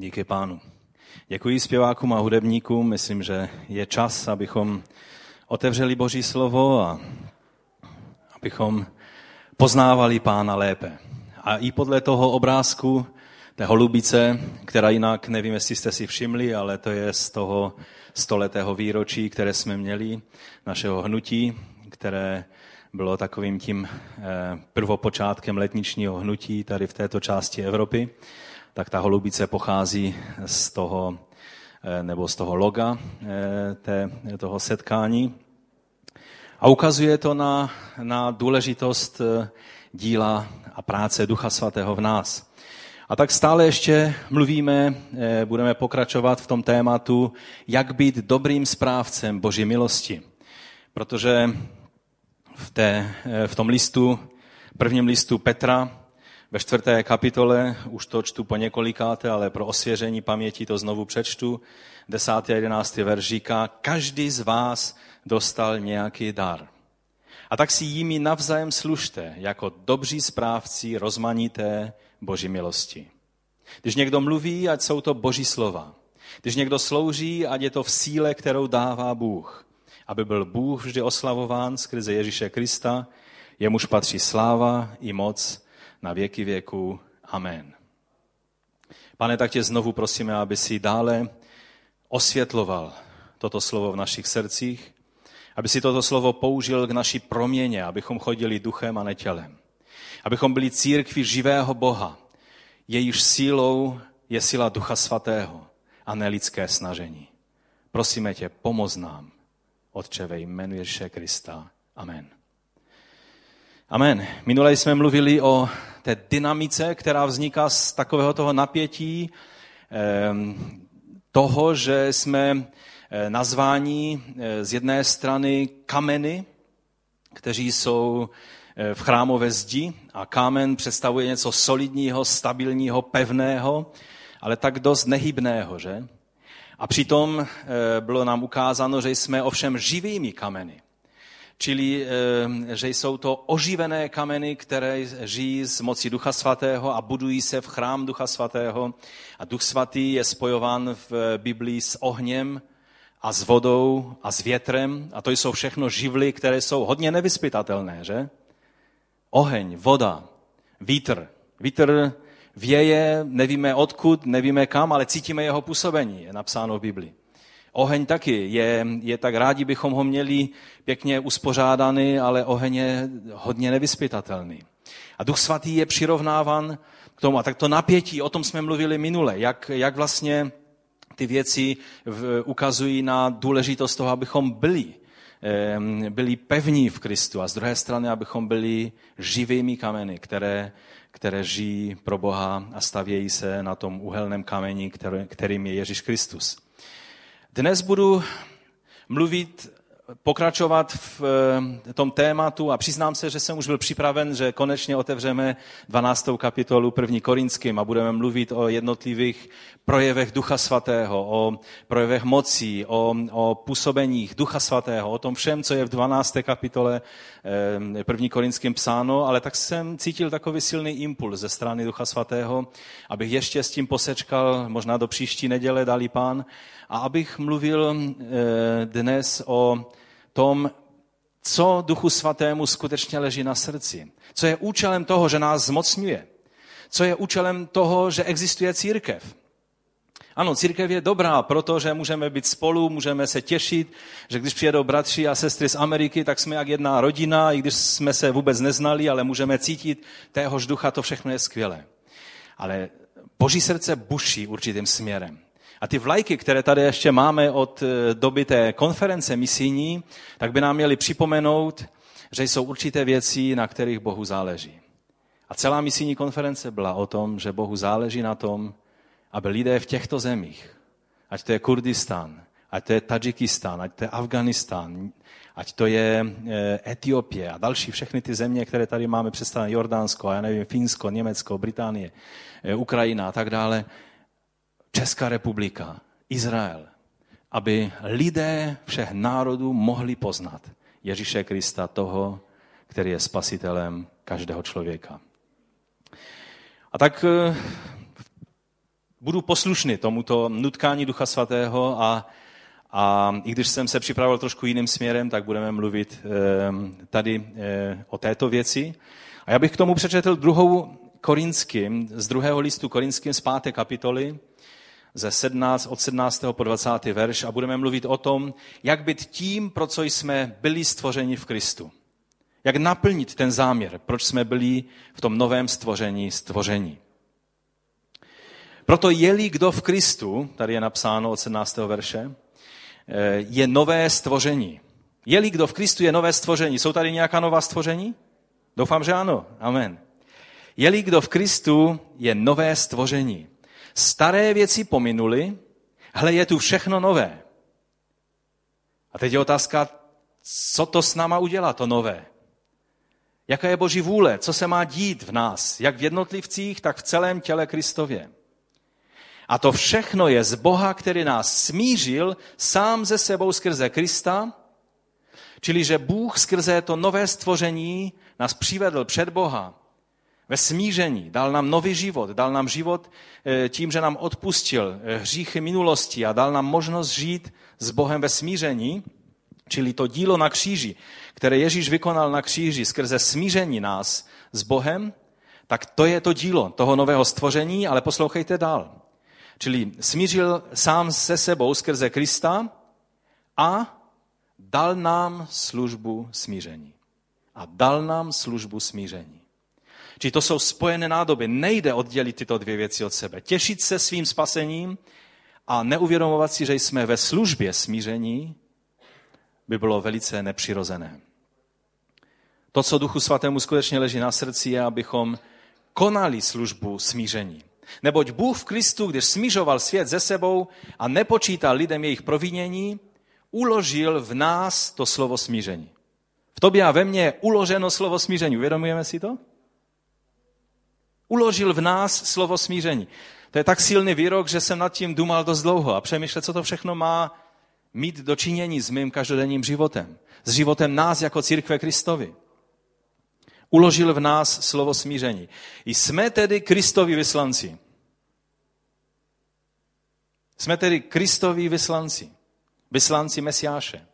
Díky pánu. Děkuji zpěvákům a hudebníkům. Myslím, že je čas, abychom otevřeli Boží slovo a abychom poznávali pána lépe. A i podle toho obrázku té holubice, která jinak, nevím, jestli jste si všimli, ale to je z toho stoletého výročí, které jsme měli, našeho hnutí, které bylo takovým tím eh, prvopočátkem letničního hnutí tady v této části Evropy tak ta holubice pochází z toho, eh, nebo z toho loga eh, té, toho setkání. A ukazuje to na, na důležitost eh, díla a práce Ducha Svatého v nás. A tak stále ještě mluvíme, budeme pokračovat v tom tématu, jak být dobrým správcem Boží milosti. Protože v, té, v tom listu, prvním listu Petra, ve čtvrté kapitole, už to čtu po několikáté, ale pro osvěžení paměti to znovu přečtu, desátý a jedenáctý verš říká, každý z vás dostal nějaký dar. A tak si jimi navzájem služte, jako dobří správci rozmanité boží milosti. Když někdo mluví, ať jsou to boží slova. Když někdo slouží, ať je to v síle, kterou dává Bůh. Aby byl Bůh vždy oslavován skrze Ježíše Krista, jemuž patří sláva i moc na věky věku. Amen. Pane, tak tě znovu prosíme, aby si dále osvětloval toto slovo v našich srdcích, aby si toto slovo použil k naší proměně, abychom chodili duchem a netělem. Abychom byli církví živého Boha, jejíž sílou je síla Ducha Svatého a ne lidské snažení. Prosíme tě, pomoz nám, Otče ve jménu Ježíše Krista. Amen. Amen. Minule jsme mluvili o té dynamice, která vzniká z takového toho napětí, ehm, toho, že jsme eh, nazváni eh, z jedné strany kameny, kteří jsou eh, v chrámové zdi a kámen představuje něco solidního, stabilního, pevného, ale tak dost nehybného, že? A přitom bylo nám ukázáno, že jsme ovšem živými kameny. Čili, eh, že jsou to oživené kameny, které žijí z moci Ducha Svatého a budují se v chrám Ducha Svatého. A Duch Svatý je spojován v Biblii s ohněm a s vodou a s větrem. A to jsou všechno živly, které jsou hodně nevyspytatelné, že? Oheň, voda, vítr. Vítr věje, nevíme odkud, nevíme kam, ale cítíme jeho působení, je napsáno v Biblii. Oheň taky je, je tak rádi, bychom ho měli pěkně uspořádaný, ale oheň je hodně nevyspytatelný. A Duch Svatý je přirovnáván k tomu. A tak to napětí, o tom jsme mluvili minule, jak, jak vlastně ty věci v, ukazují na důležitost toho, abychom byli, byli pevní v Kristu a z druhé strany, abychom byli živými kameny, které, které žijí pro Boha a stavějí se na tom uhelném kameni, kterým je Ježíš Kristus. Dnes budu mluvit, pokračovat v eh, tom tématu a přiznám se, že jsem už byl připraven, že konečně otevřeme 12. kapitolu 1. Korinským a budeme mluvit o jednotlivých projevech Ducha Svatého, o projevech mocí, o, o působeních Ducha Svatého, o tom všem, co je v 12. kapitole 1. Eh, Korinským psáno, ale tak jsem cítil takový silný impuls ze strany Ducha Svatého, abych ještě s tím posečkal, možná do příští neděle dali pán, a abych mluvil eh, dnes o tom, co Duchu Svatému skutečně leží na srdci. Co je účelem toho, že nás zmocňuje. Co je účelem toho, že existuje církev. Ano, církev je dobrá, protože můžeme být spolu, můžeme se těšit, že když přijedou bratři a sestry z Ameriky, tak jsme jak jedna rodina, i když jsme se vůbec neznali, ale můžeme cítit téhož ducha, to všechno je skvělé. Ale boží srdce buší určitým směrem. A ty vlajky, které tady ještě máme od eh, doby té konference misijní, tak by nám měly připomenout, že jsou určité věci, na kterých Bohu záleží. A celá misijní konference byla o tom, že Bohu záleží na tom, aby lidé v těchto zemích, ať to je Kurdistán, ať to je Tadžikistán, ať to je Afganistán, ať to je eh, Etiopie a další všechny ty země, které tady máme představené, Jordánsko, a já nevím, Finsko, Německo, Británie, eh, Ukrajina a tak dále, Česká republika, Izrael, aby lidé všech národů mohli poznat Ježíše Krista, toho, který je spasitelem každého člověka. A tak eh, budu poslušný tomuto nutkání Ducha Svatého a, a i když jsem se připravil trošku jiným směrem, tak budeme mluvit eh, tady eh, o této věci. A já bych k tomu přečetl druhou Korinským, z druhého listu Korinským z páté kapitoly, ze 17, od 17. po 20. verš a budeme mluvit o tom, jak být tím, pro co jsme byli stvořeni v Kristu. Jak naplnit ten záměr, proč jsme byli v tom novém stvoření stvoření. Proto je-li kdo v Kristu, tady je napsáno od 17. verše, eh, je nové stvoření. Je-li kdo v Kristu je nové stvoření. Jsou tady nějaká nová stvoření? Doufám, že ano. Amen. Je-li kdo v Kristu je nové stvoření. Staré věci pominuly, hle, je tu všechno nové. A teď je otázka, co to s náma udělá, to nové. Jaká je Boží vůle, co se má dít v nás, jak v jednotlivcích, tak v celém těle Kristově. A to všechno je z Boha, který nás smířil sám ze sebou skrze Krista, čili že Bůh skrze to nové stvoření nás přivedl před Boha ve smíření, dal nám nový život, dal nám život eh, tím, že nám odpustil eh, hříchy minulosti a dal nám možnost žít s Bohem ve smíření, čili to dílo na kříži, které Ježíš vykonal na kříži skrze smíření nás s Bohem, tak to je to dílo toho nového stvoření, ale poslouchejte dál. Čili smířil sám se sebou skrze Krista a dal nám službu smíření. A dal nám službu smíření. Či to jsou spojené nádoby. Nejde oddělit tyto dvě věci od sebe. Těšit se svým spasením a neuvědomovat si, že jsme ve službě smíření, by bylo velice nepřirozené. To, co Duchu Svatému skutečně leží na srdci, je, abychom konali službu smíření. Neboť Bůh v Kristu, když smířoval svět ze sebou a nepočítal lidem jejich provinění, uložil v nás to slovo smíření. V tobě a ve mně je uloženo slovo smíření. Uvědomujeme si to? Uložil v nás slovo smíření. To je tak silný výrok, že jsem nad tím dumal dost dlouho a přemýšlel, co to všechno má mít dočinění s mým každodenním životem. S životem nás jako církve Kristovi. Uložil v nás slovo smíření. Jsme tedy Kristovi vyslanci. Jsme tedy Kristovi vyslanci. Vyslanci Mesiáše.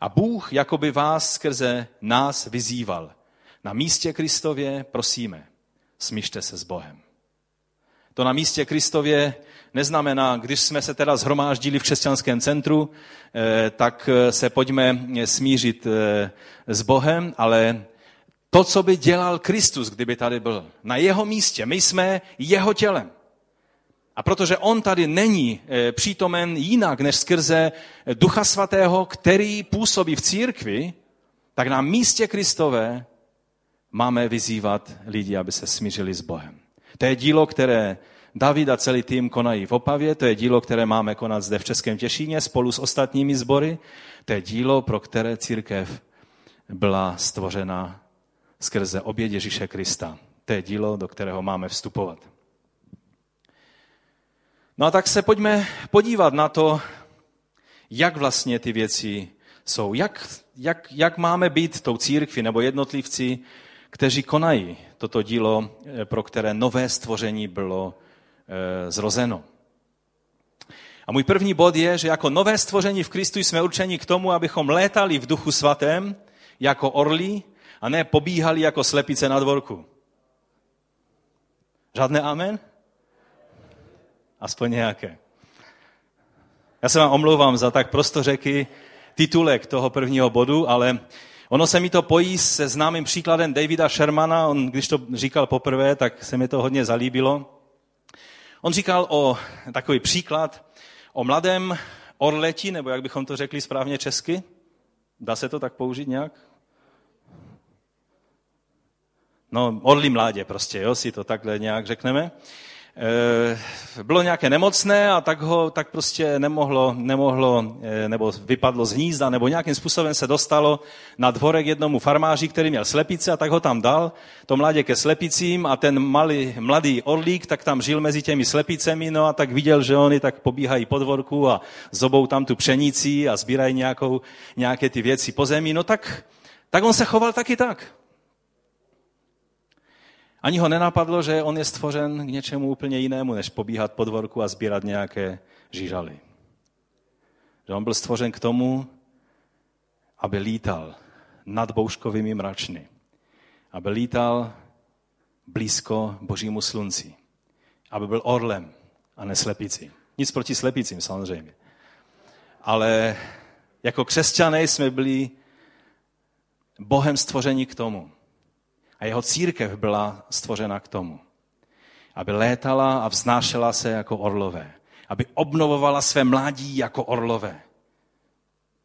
A Bůh jakoby vás skrze nás vyzýval. Na místě Kristově prosíme, smíšte se s Bohem. To na místě Kristově neznamená, když jsme se teda zhromáždili v křesťanském centru, eh, tak eh, se pojďme smířit eh, s Bohem, ale to, co by dělal Kristus, kdyby tady byl, na jeho místě, my jsme jeho tělem. A protože on tady není přítomen jinak než skrze Ducha Svatého, který působí v církvi, tak na místě Kristové máme vyzývat lidi, aby se smířili s Bohem. To je dílo, které David a celý tým konají v Opavě, to je dílo, které máme konat zde v Českém Těšíně spolu s ostatními sbory. To je dílo, pro které církev byla stvořena skrze oběd Ježíše Krista. To je dílo, do kterého máme vstupovat. No a tak se pojďme podívat na to, jak vlastně ty věci jsou. Jak, jak, jak máme být tou církvi nebo jednotlivci, kteří konají toto dílo, eh, pro které nové stvoření bylo e, zrozeno. A můj první bod je, že jako nové stvoření v Kristu jsme určeni k tomu, abychom létali v duchu svatém jako orlí a ne pobíhali jako slepice na dvorku. Žádné amen? Aspoň nějaké. Já se vám omlouvám za tak prostořeký titulek toho prvního bodu, ale Ono se mi to pojí se známým příkladem Davida Shermana, on když to říkal poprvé, tak se mi to hodně zalíbilo. On říkal o takový příklad o mladém orleti, nebo jak bychom to řekli správně česky. Dá se to tak použít nějak? No, orlí mládě prostě, jo, si to takhle nějak řekneme. Eh, bylo nějaké nemocné a tak ho tak prostě nemohlo, nemohlo, eh, nebo vypadlo z hnízda, nebo nějakým způsobem se dostalo na dvorek jednomu farmáři, který měl slepice a tak ho tam dal, to mladě ke slepicím a ten malý, mladý orlík tak tam žil mezi těmi slepicemi, no a tak viděl, že oni tak pobíhají po dvorku a zobou tam tu pšenici a sbírají nějakou, nějaké ty věci po zemi, no tak, tak on se choval taky tak. Ani ho nenapadlo, že on je stvořen k něčemu úplně jinému, než pobíhat po dvorku a sbírat nějaké žížaly. Že on byl stvořen k tomu, aby lítal nad bouškovými mračny. Aby lítal blízko božímu slunci. Aby byl orlem a ne. Nic proti slepicím samozřejmě. Ale jako křesťané jsme byli Bohem stvoření k tomu. A jeho církev byla stvořena k tomu. Aby létala a vznášela se jako orlové. Aby obnovovala své mládí jako orlové.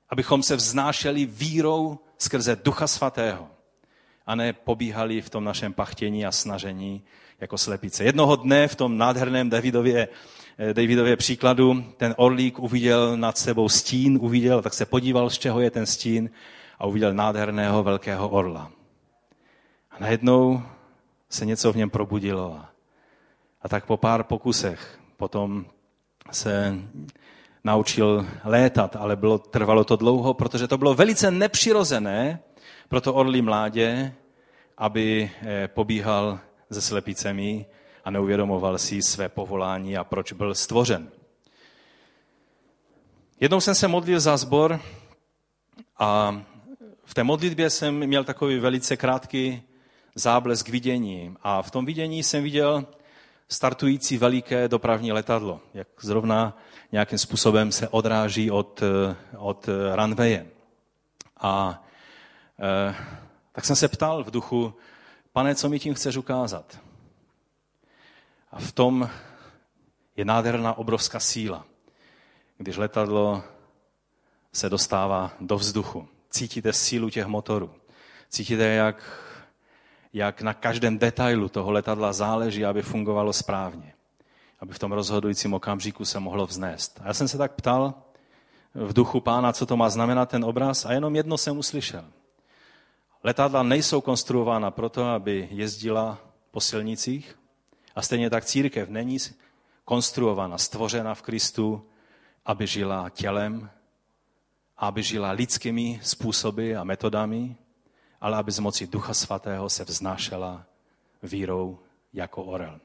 Abychom se vznášeli vírou skrze Ducha Svatého. A ne pobíhali v tom našem pachtění a snažení jako slepice. Jednoho dne v tom nádherném Davidově, eh, Davidově příkladu ten orlík uviděl nad sebou stín, uviděl, tak se podíval, z čeho je ten stín a uviděl nádherného velkého orla. A najednou se něco v něm probudilo. A tak po pár pokusech potom se naučil létat, ale bylo, trvalo to dlouho, protože to bylo velice nepřirozené pro to orlí mládě, aby eh, pobíhal se slepicemi a neuvědomoval si své povolání a proč byl stvořen. Jednou jsem se modlil za sbor a v té modlitbě jsem měl takový velice krátký záblesk vidění. A v tom vidění jsem viděl startující veliké dopravní letadlo, jak zrovna nějakým způsobem se odráží od, od runwaye. A e, tak jsem se ptal v duchu, pane, co mi tím chceš ukázat? A v tom je nádherná obrovská síla, když letadlo se dostává do vzduchu. Cítíte sílu těch motorů. Cítíte, jak, jak na každém detailu toho letadla záleží, aby fungovalo správně. Aby v tom rozhodujícím okamžiku se mohlo vznést. A já jsem se tak ptal v duchu pána, co to má znamenat ten obraz a jenom jedno jsem uslyšel. Letadla nejsou konstruována proto, aby jezdila po silnicích a stejně tak církev není konstruována, stvořena v Kristu, aby žila tělem, aby žila lidskými způsoby a metodami, ale aby z moci Ducha Svatého se vznášela vírou jako orel.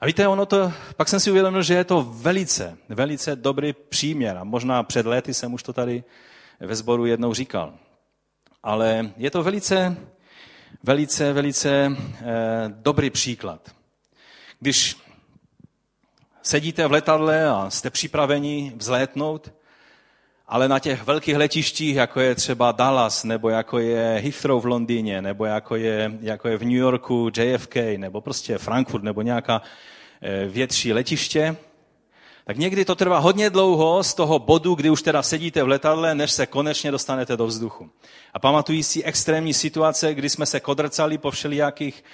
A víte, ono to, pak jsem si uvědomil, že je to velice, velice dobrý příměr. A možná před lety jsem už to tady ve sboru jednou říkal. Ale je to velice, velice, velice eh, dobrý příklad. Když sedíte v letadle a jste připraveni vzlétnout, ale na těch velkých letištích, jako je třeba Dallas, nebo jako je Heathrow v Londýně, nebo jako je, jako je v New Yorku JFK, nebo prostě Frankfurt, nebo nějaká eh, větší letiště, tak někdy to trvá hodně dlouho z toho bodu, kdy už teda sedíte v letadle, než se konečně dostanete do vzduchu. A pamatují si extrémní situace, kdy jsme se kodrcali po všelijakých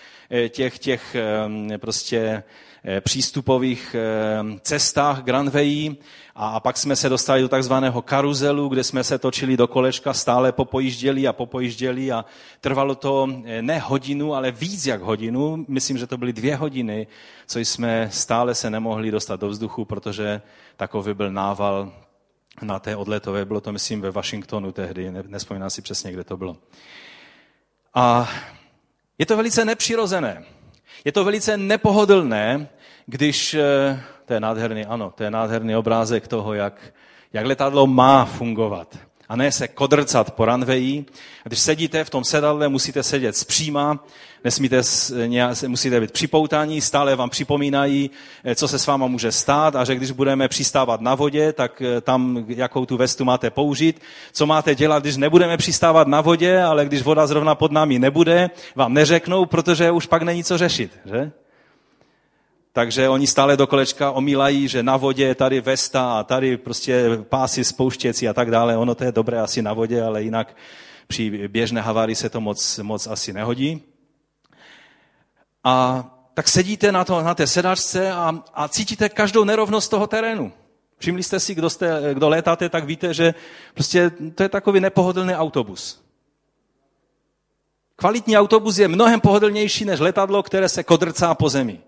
těch, těch eh, prostě Eh, přístupových eh, cestách Granvejí a pak jsme se dostali do takzvaného karuzelu, kde jsme se točili do kolečka, stále popojížděli a popojížděli a trvalo to eh, ne hodinu, ale víc jak hodinu. Myslím, že to byly dvě hodiny, co jsme stále se nemohli dostat do vzduchu, protože takový byl nával na té odletové. Bylo to, myslím, ve Washingtonu tehdy, nespomínám si přesně, kde to bylo. A je to velice nepřirozené. Je to velice nepohodlné, když, eh, to je nádherný, ano, to je nádherný obrázek toho, jak, jak letadlo má fungovat. Ne se kodrcat po ranveji. Když sedíte v tom sedadle, musíte sedět zpříma, nesmíte, musíte být připoutání, stále vám připomínají, eh, co se s váma může stát a že když budeme přistávat na vodě, tak eh, tam jakou tu vestu máte použít. Co máte dělat, když nebudeme přistávat na vodě, ale když voda zrovna pod námi nebude, vám neřeknou, protože už pak není co řešit. Že? Takže oni stále do kolečka omílají, že na vodě je tady vesta a tady prostě pásy spouštěcí a tak dále. Ono to je dobré asi na vodě, ale jinak při běžné havárii se to moc, moc asi nehodí. A tak sedíte na, to, na té sedačce a, a cítíte každou nerovnost toho terénu. Všimli jste si, kdo, jste, kdo létáte, tak víte, že prostě to je takový nepohodlný autobus. Kvalitní autobus je mnohem pohodlnější než letadlo, které se kodrcá po zemi.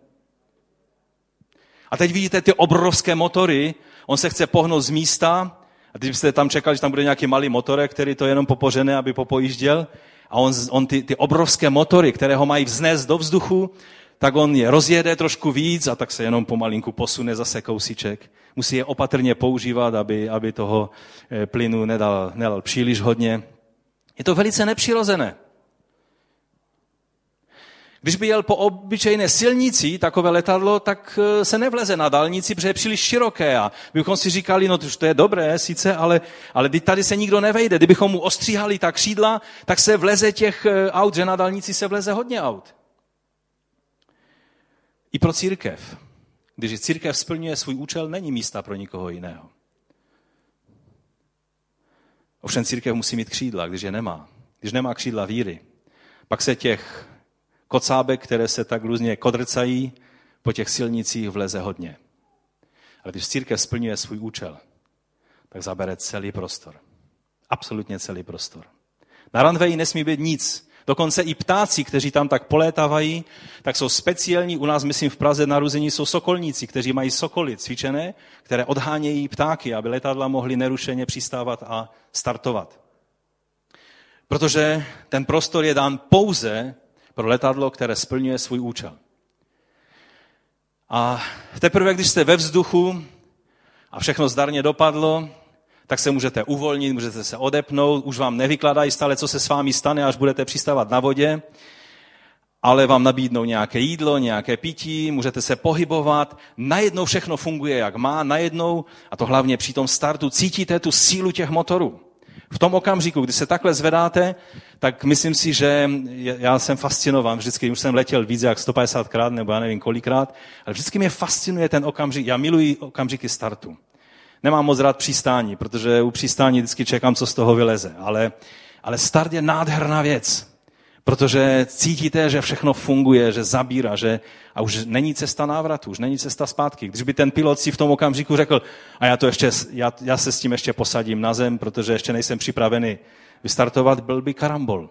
A teď vidíte ty obrovské motory, on se chce pohnout z místa, a když byste tam čekali, že tam bude nějaký malý motorek, který to jenom popořené, aby popojížděl, a on, on ty, ty obrovské motory, které ho mají vznést do vzduchu, tak on je rozjede trošku víc a tak se jenom pomalinku posune zase kousíček. Musí je opatrně používat, aby, aby toho eh, plynu nedal, nedal příliš hodně. Je to velice nepřirozené. Když by jel po obyčejné silnici takové letadlo, tak eh, se nevleze na dálnici, protože je příliš široké. A bychom si říkali, no to je dobré sice, ale, ale tady se nikdo nevejde. Kdybychom mu ostříhali ta křídla, tak se vleze těch eh, aut, že na dálnici se vleze hodně aut. I pro církev. Když církev splňuje svůj účel, není místa pro nikoho jiného. Ovšem církev musí mít křídla, když je nemá. Když nemá křídla víry, pak se těch kocábek, které se tak různě kodrcají, po těch silnicích vleze hodně. Ale když církev splňuje svůj účel, tak zabere celý prostor. Absolutně celý prostor. Na ranveji nesmí být nic. Dokonce i ptáci, kteří tam tak polétávají, tak jsou speciální. U nás, myslím, v Praze narození jsou sokolníci, kteří mají sokoly cvičené, které odhánějí ptáky, aby letadla mohly nerušeně přistávat a startovat. Protože ten prostor je dán pouze pro letadlo, které splňuje svůj účel. A teprve, když jste ve vzduchu a všechno zdarně dopadlo, tak se můžete uvolnit, můžete se odepnout, už vám nevykladají stále, co se s vámi stane, až budete přistávat na vodě, ale vám nabídnou nějaké jídlo, nějaké pití, můžete se pohybovat, najednou všechno funguje, jak má, najednou, a to hlavně při tom startu, cítíte tu sílu těch motorů. V tom okamžiku, kdy se takhle zvedáte, tak myslím si, že já jsem fascinován. Vždycky už jsem letěl víc jak 150 krát, nebo já nevím kolikrát, ale vždycky mě fascinuje ten okamžik. Já miluji okamžiky startu. Nemám moc rád přistání, protože u přistání vždycky čekám, co z toho vyleze. Ale, ale start je nádherná věc, protože cítíte, že všechno funguje, že zabírá, že a už není cesta návratu, už není cesta zpátky. Když by ten pilot si v tom okamžiku řekl, a já, to ještě, já, já se s tím ještě posadím na zem, protože ještě nejsem připravený vystartovat, byl by karambol.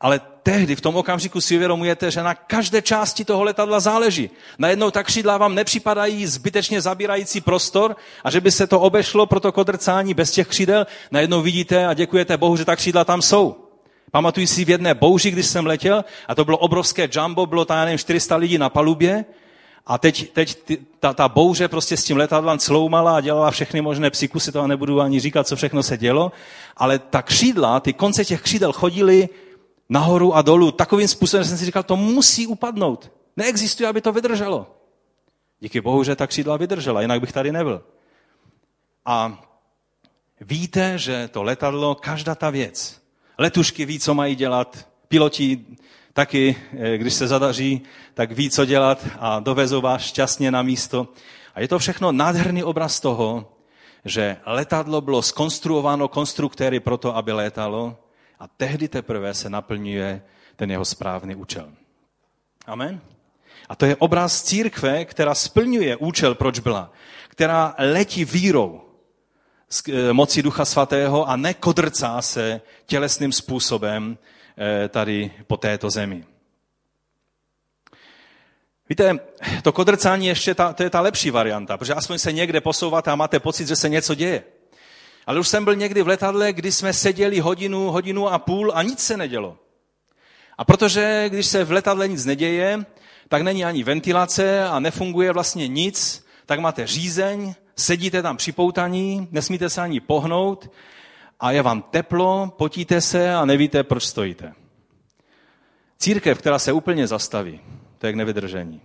Ale tehdy, v tom okamžiku si uvědomujete, že na každé části toho letadla záleží. Najednou tak křídla vám nepřipadají zbytečně zabírající prostor a že by se to obešlo pro to kodrcání bez těch křídel. Najednou vidíte a děkujete Bohu, že ta křídla tam jsou. Pamatuji si v jedné bouři, když jsem letěl, a to bylo obrovské jumbo, bylo tam, já nevím, 400 lidí na palubě, a teď, teď ty, ta, ta bouře prostě s tím letadlem cloumala a dělala všechny možné psikusy, to nebudu ani říkat, co všechno se dělo, ale ta křídla, ty konce těch křídel chodily nahoru a dolů takovým způsobem, že jsem si říkal, to musí upadnout. Neexistuje, aby to vydrželo. Díky bohu, že ta křídla vydržela, jinak bych tady nebyl. A víte, že to letadlo, každá ta věc, letušky ví, co mají dělat, piloti taky, eh, když se zadaří, tak ví, co dělat a dovezou vás šťastně na místo. A je to všechno nádherný obraz toho, že letadlo bylo skonstruováno konstruktéry proto, aby létalo a tehdy teprve se naplňuje ten jeho správný účel. Amen. A to je obraz církve, která splňuje účel, proč byla. Která letí vírou moci Ducha Svatého a nekodrcá se tělesným způsobem eh, tady po této zemi. Víte, to kodrcání ještě ta, to je ta lepší varianta, protože aspoň se někde posouváte a máte pocit, že se něco děje. Ale už jsem byl někdy v letadle, kdy jsme seděli hodinu, hodinu a půl a nic se nedělo. A protože když se v letadle nic neděje, tak není ani ventilace a nefunguje vlastně nic, tak máte řízeň, sedíte tam připoutaní, nesmíte se ani pohnout a je vám teplo, potíte se a nevíte, proč stojíte. Církev, která se úplně zastaví, to je k nevydržení.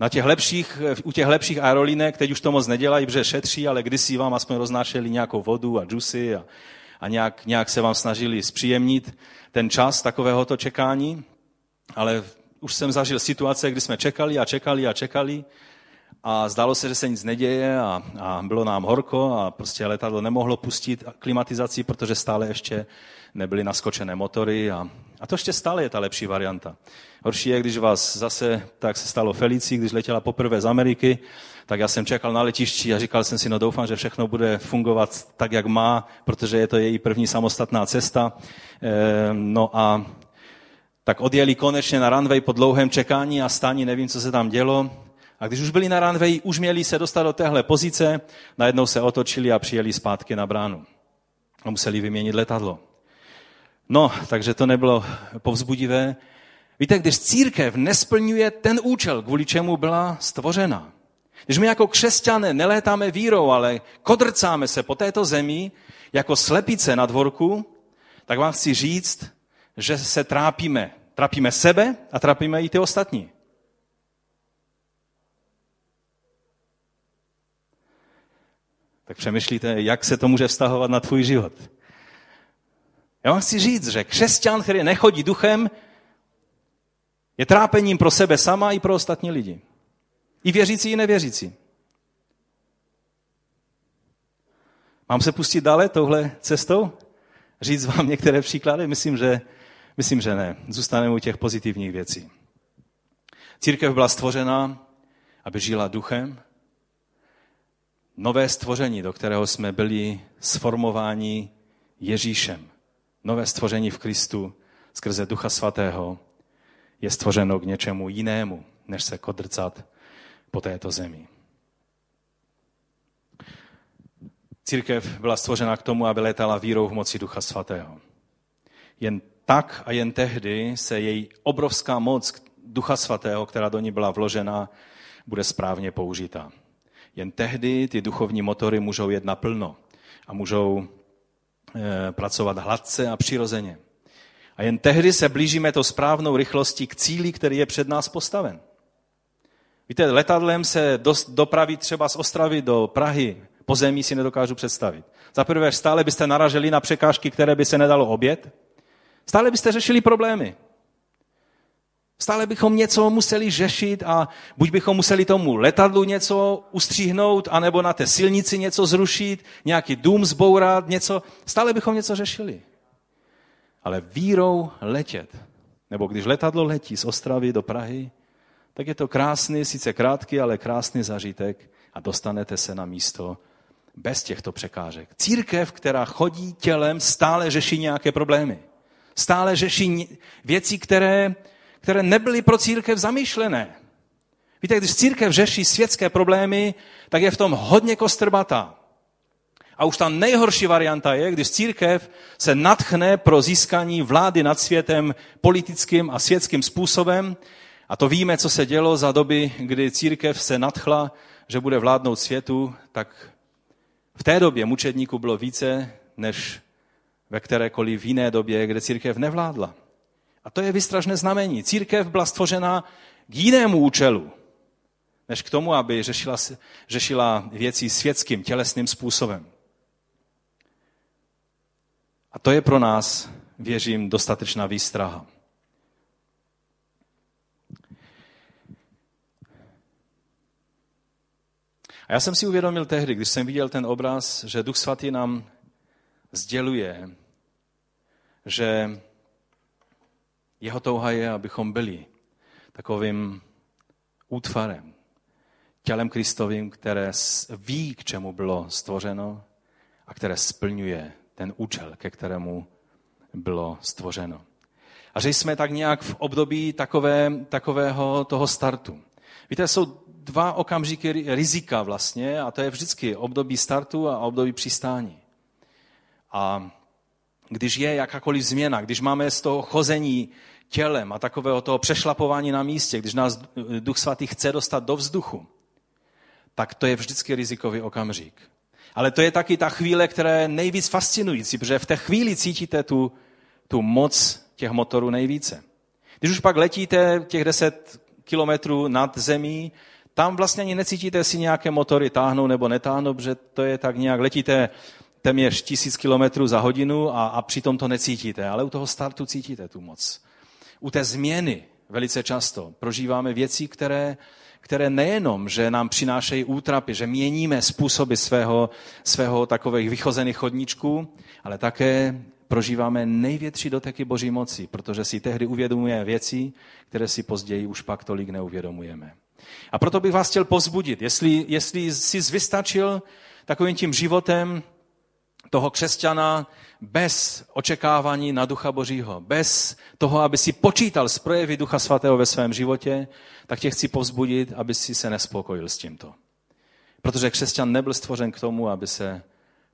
Na těch lepších, u těch lepších aerolínek, teď už to moc nedělají, protože šetří, ale kdysi vám aspoň roznášeli nějakou vodu a džusy a, a nějak, nějak se vám snažili zpříjemnit ten čas takovéhoto čekání. Ale už jsem zažil situace, kdy jsme čekali a čekali a čekali a zdálo se, že se nic neděje a, a bylo nám horko a prostě letadlo nemohlo pustit klimatizaci, protože stále ještě nebyly naskočené motory a, a to ještě stále je ta lepší varianta. Horší je, když vás zase, tak se stalo Felici, když letěla poprvé z Ameriky, tak já jsem čekal na letišti a říkal jsem si, no doufám, že všechno bude fungovat tak, jak má, protože je to její první samostatná cesta. E, no a tak odjeli konečně na runway po dlouhém čekání a stání, nevím, co se tam dělo. A když už byli na runway, už měli se dostat do téhle pozice, najednou se otočili a přijeli zpátky na bránu. A museli vyměnit letadlo. No, takže to nebylo povzbudivé. Víte, když církev nesplňuje ten účel, kvůli čemu byla stvořena, když my jako křesťané nelétáme vírou, ale kodrcáme se po této zemi jako slepice na dvorku, tak vám chci říct, že se trápíme. Trápíme sebe a trápíme i ty ostatní. Tak přemýšlíte, jak se to může vztahovat na tvůj život. Já vám chci říct, že křesťan, který nechodí duchem, je trápením pro sebe sama i pro ostatní lidi. I věřící, i nevěřící. Mám se pustit dále touhle cestou? Říct vám některé příklady? Myslím, že, myslím, že ne. Zůstaneme u těch pozitivních věcí. Církev byla stvořena, aby žila duchem. Nové stvoření, do kterého jsme byli sformováni Ježíšem. Nové stvoření v Kristu skrze Ducha Svatého je stvořeno k něčemu jinému, než se kodrcat po této zemi. Církev byla stvořena k tomu, aby létala vírou v moci Ducha Svatého. Jen tak a jen tehdy se její obrovská moc Ducha Svatého, která do ní byla vložena, bude správně použita. Jen tehdy ty duchovní motory můžou jet naplno a můžou e, pracovat hladce a přirozeně. A jen tehdy se blížíme to správnou rychlostí k cíli, který je před nás postaven. Víte, letadlem se dost dopraví třeba z Ostravy do Prahy po zemí si nedokážu představit. Za prvé, stále byste naraželi na překážky, které by se nedalo obět. Stále byste řešili problémy. Stále bychom něco museli řešit a buď bychom museli tomu letadlu něco ustříhnout, anebo na té silnici něco zrušit, nějaký dům zbourat, něco. Stále bychom něco řešili. Ale vírou letět, nebo když letadlo letí z Ostravy do Prahy, tak je to krásný, sice krátký, ale krásný zažitek a dostanete se na místo bez těchto překážek. Církev, která chodí tělem, stále řeší nějaké problémy. Stále řeší věci, které, které nebyly pro církev zamýšlené. Víte, když církev řeší světské problémy, tak je v tom hodně kostrbatá. A už ta nejhorší varianta je, když církev se natchne pro získání vlády nad světem politickým a světským způsobem. A to víme, co se dělo za doby, kdy církev se nadchla, že bude vládnout světu, tak v té době mučedníků bylo více než ve kterékoliv jiné době, kde církev nevládla. A to je vystražné znamení. Církev byla stvořena k jinému účelu, než k tomu, aby řešila, řešila věci světským, tělesným způsobem. A to je pro nás, věřím, dostatečná výstraha. A já jsem si uvědomil tehdy, když jsem viděl ten obraz, že Duch Svatý nám sděluje, že jeho touha je, abychom byli takovým útvarem, tělem Kristovým, které ví, k čemu bylo stvořeno a které splňuje ten účel, ke kterému bylo stvořeno. A že jsme tak nějak v období takové, takového toho startu. Víte, jsou dva okamžiky rizika vlastně a to je vždycky období startu a období přistání. A když je jakákoliv změna, když máme z toho chození tělem a takového toho přešlapování na místě, když nás Duch Svatý chce dostat do vzduchu, tak to je vždycky rizikový okamžik. Ale to je taky ta chvíle, která je nejvíc fascinující, protože v té chvíli cítíte tu, tu moc těch motorů nejvíce. Když už pak letíte těch 10 kilometrů nad zemí, tam vlastně ani necítíte, jestli nějaké motory táhnou nebo netáhnou, protože to je tak nějak, letíte téměř tisíc kilometrů za hodinu a, a přitom to necítíte, ale u toho startu cítíte tu moc. U té změny velice často prožíváme věci, které, které nejenom, že nám přinášejí útrapy, že měníme způsoby svého, svého takových vychozených chodníčků, ale také prožíváme největší doteky Boží moci, protože si tehdy uvědomujeme věci, které si později už pak tolik neuvědomujeme. A proto bych vás chtěl pozbudit, jestli, jestli jsi vystačil takovým tím životem toho křesťana bez očekávání na Ducha Božího, bez toho, aby si počítal s projevy Ducha Svatého ve svém životě, tak tě chci povzbudit, aby si se nespokojil s tímto. Protože křesťan nebyl stvořen k tomu, aby se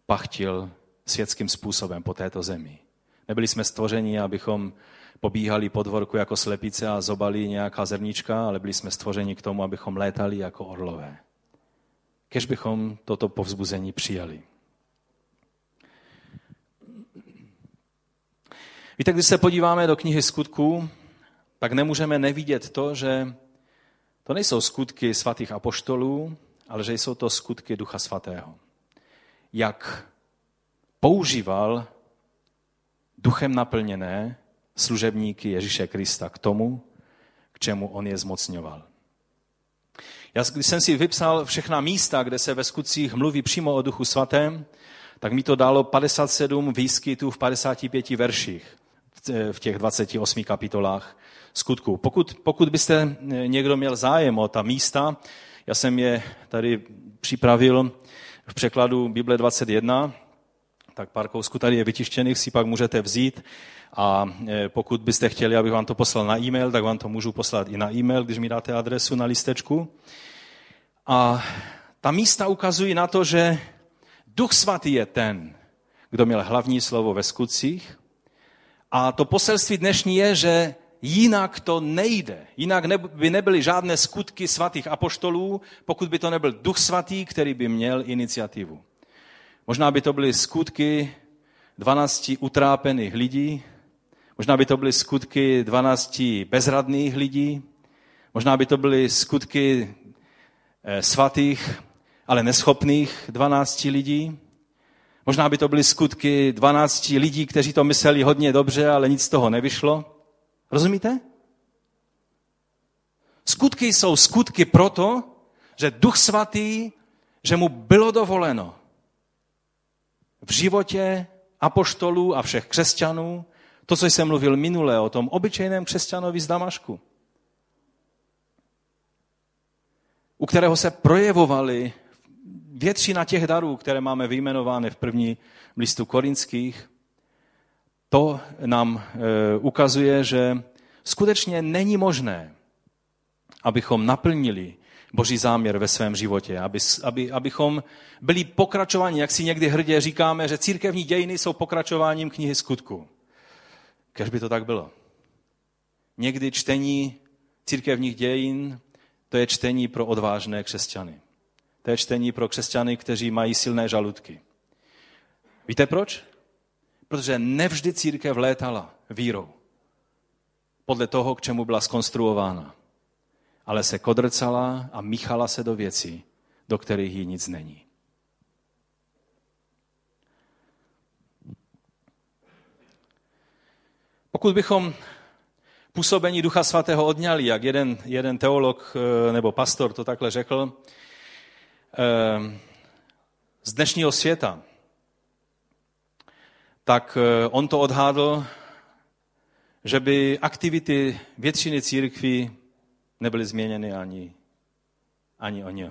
pachtil světským způsobem po této zemi. Nebyli jsme stvořeni, abychom pobíhali po dvorku jako slepice a zobali nějaká zrnička, ale byli jsme stvořeni k tomu, abychom létali jako orlové. Kež bychom toto povzbuzení přijali. Víte, když se podíváme do knihy skutků, tak nemůžeme nevidět to, že to nejsou skutky svatých apoštolů, ale že jsou to skutky Ducha Svatého. Jak používal duchem naplněné služebníky Ježíše Krista k tomu, k čemu on je zmocňoval. Já, když jsem si vypsal všechna místa, kde se ve skutcích mluví přímo o Duchu Svatém, tak mi to dalo 57 výskytů v 55 verších v těch 28 kapitolách skutků. Pokud, pokud byste někdo měl zájem o ta místa, já jsem je tady připravil v překladu Bible 21, tak pár kousků tady je vytištěných, si pak můžete vzít. A e, pokud byste chtěli, abych vám to poslal na e-mail, tak vám to můžu poslat i na e-mail, když mi dáte adresu na listečku. A ta místa ukazují na to, že Duch Svatý je ten, kdo měl hlavní slovo ve skutcích. A to poselství dnešní je, že jinak to nejde. Jinak by nebyly žádné skutky svatých apoštolů, pokud by to nebyl Duch Svatý, který by měl iniciativu. Možná by to byly skutky 12 utrápených lidí, možná by to byly skutky 12 bezradných lidí, možná by to byly skutky eh, svatých, ale neschopných 12 lidí. Možná by to byly skutky 12 lidí, kteří to mysleli hodně dobře, ale nic z toho nevyšlo. Rozumíte? Skutky jsou skutky proto, že Duch Svatý, že mu bylo dovoleno v životě apoštolů a všech křesťanů, to, co jsem mluvil minule o tom obyčejném křesťanovi z Damašku, u kterého se projevovaly většina těch darů, které máme vyjmenovány v první listu korinských, to nám e, ukazuje, že skutečně není možné, abychom naplnili boží záměr ve svém životě, aby, aby, abychom byli pokračováni, jak si někdy hrdě říkáme, že církevní dějiny jsou pokračováním knihy skutku. Kež by to tak bylo. Někdy čtení církevních dějin, to je čtení pro odvážné křesťany. To je čtení pro křesťany, kteří mají silné žaludky. Víte proč? Protože nevždy církev létala vírou. Podle toho, k čemu byla skonstruována ale se kodrcala a míchala se do věcí, do kterých jí nic není. Pokud bychom působení Ducha Svatého odňali, jak jeden, jeden teolog eh, nebo pastor to takhle řekl, z dnešního světa, tak eh, on to odhádl, že by aktivity většiny církví nebyly změněny ani, ani o ně.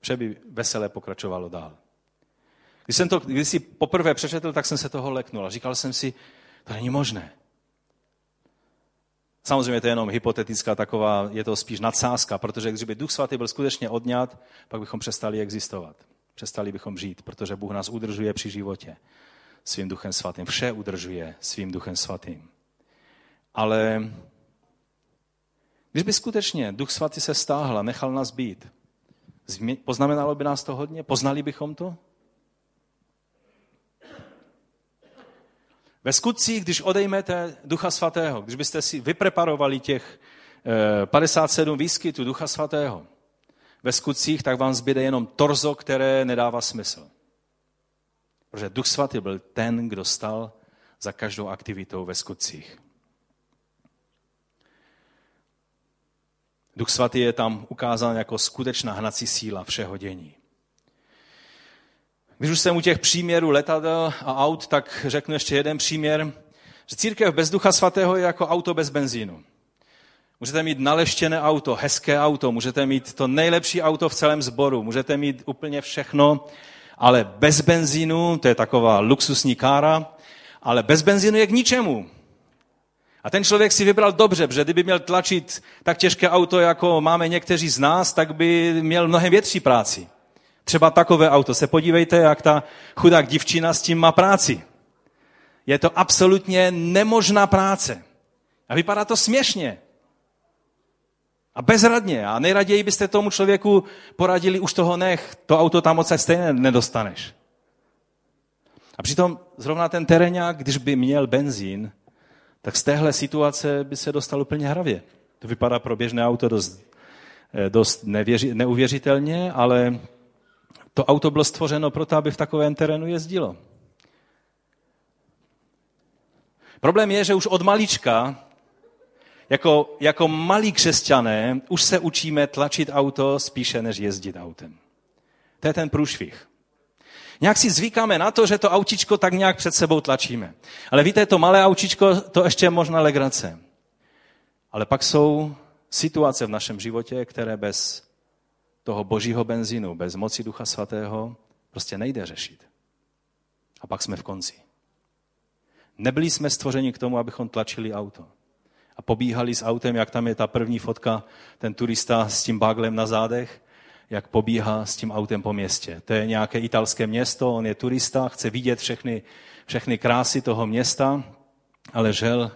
Vše by veselé pokračovalo dál. Když jsem to když si poprvé přečetl, tak jsem se toho leknul a říkal jsem si, to není možné. Samozřejmě to je jenom hypotetická taková, je to spíš nadsázka, protože když by Duch Svatý byl skutečně odňat, pak bychom přestali existovat. Přestali bychom žít, protože Bůh nás udržuje při životě svým Duchem Svatým. Vše udržuje svým Duchem Svatým. Ale když by skutečně Duch Svatý se stáhl a nechal nás být, poznamenalo by nás to hodně? Poznali bychom to? Ve skutcích, když odejmete Ducha Svatého, když byste si vypreparovali těch 57 eh, výskytů Ducha Svatého ve skutcích, tak vám zbyde jenom torzo, které nedává smysl. Protože Duch Svatý byl ten, kdo stal za každou aktivitou ve skutcích. Duch svatý je tam ukázán jako skutečná hnací síla všeho dění. Když už jsem u těch příměrů letadel a aut, tak řeknu ještě jeden příměr, že církev bez ducha svatého je jako auto bez benzínu. Můžete mít naleštěné auto, hezké auto, můžete mít to nejlepší auto v celém sboru, můžete mít úplně všechno, ale bez benzínu, to je taková luxusní kára, ale bez benzínu je k ničemu. A ten člověk si vybral dobře, protože kdyby měl tlačit tak těžké auto, jako máme někteří z nás, tak by měl mnohem větší práci. Třeba takové auto. Se podívejte, jak ta chudák divčina s tím má práci. Je to absolutně nemožná práce. A vypadá to směšně. A bezradně. A nejraději byste tomu člověku poradili, už toho nech, to auto tam odsaď stejně nedostaneš. A přitom zrovna ten terénák, když by měl benzín, tak z téhle situace by se dostal úplně hravě. To vypadá pro běžné auto dost, eh, dost nevěři, neuvěřitelně, ale to auto bylo stvořeno proto, aby v takovém terénu jezdilo. Problém je, že už od malička, jako, jako malí křesťané, už se učíme tlačit auto spíše, než jezdit autem. To je ten průšvih. Nějak si zvykáme na to, že to autičko tak nějak před sebou tlačíme. Ale víte, to malé autičko, to ještě je možná legrace. Ale pak jsou situace v našem životě, které bez toho božího benzínu, bez moci Ducha Svatého, prostě nejde řešit. A pak jsme v konci. Nebyli jsme stvořeni k tomu, abychom tlačili auto. A pobíhali s autem, jak tam je ta první fotka, ten turista s tím baglem na zádech, jak pobíhá s tím autem po městě. To je nějaké italské město, on je turista, chce vidět všechny, všechny krásy toho města, ale žel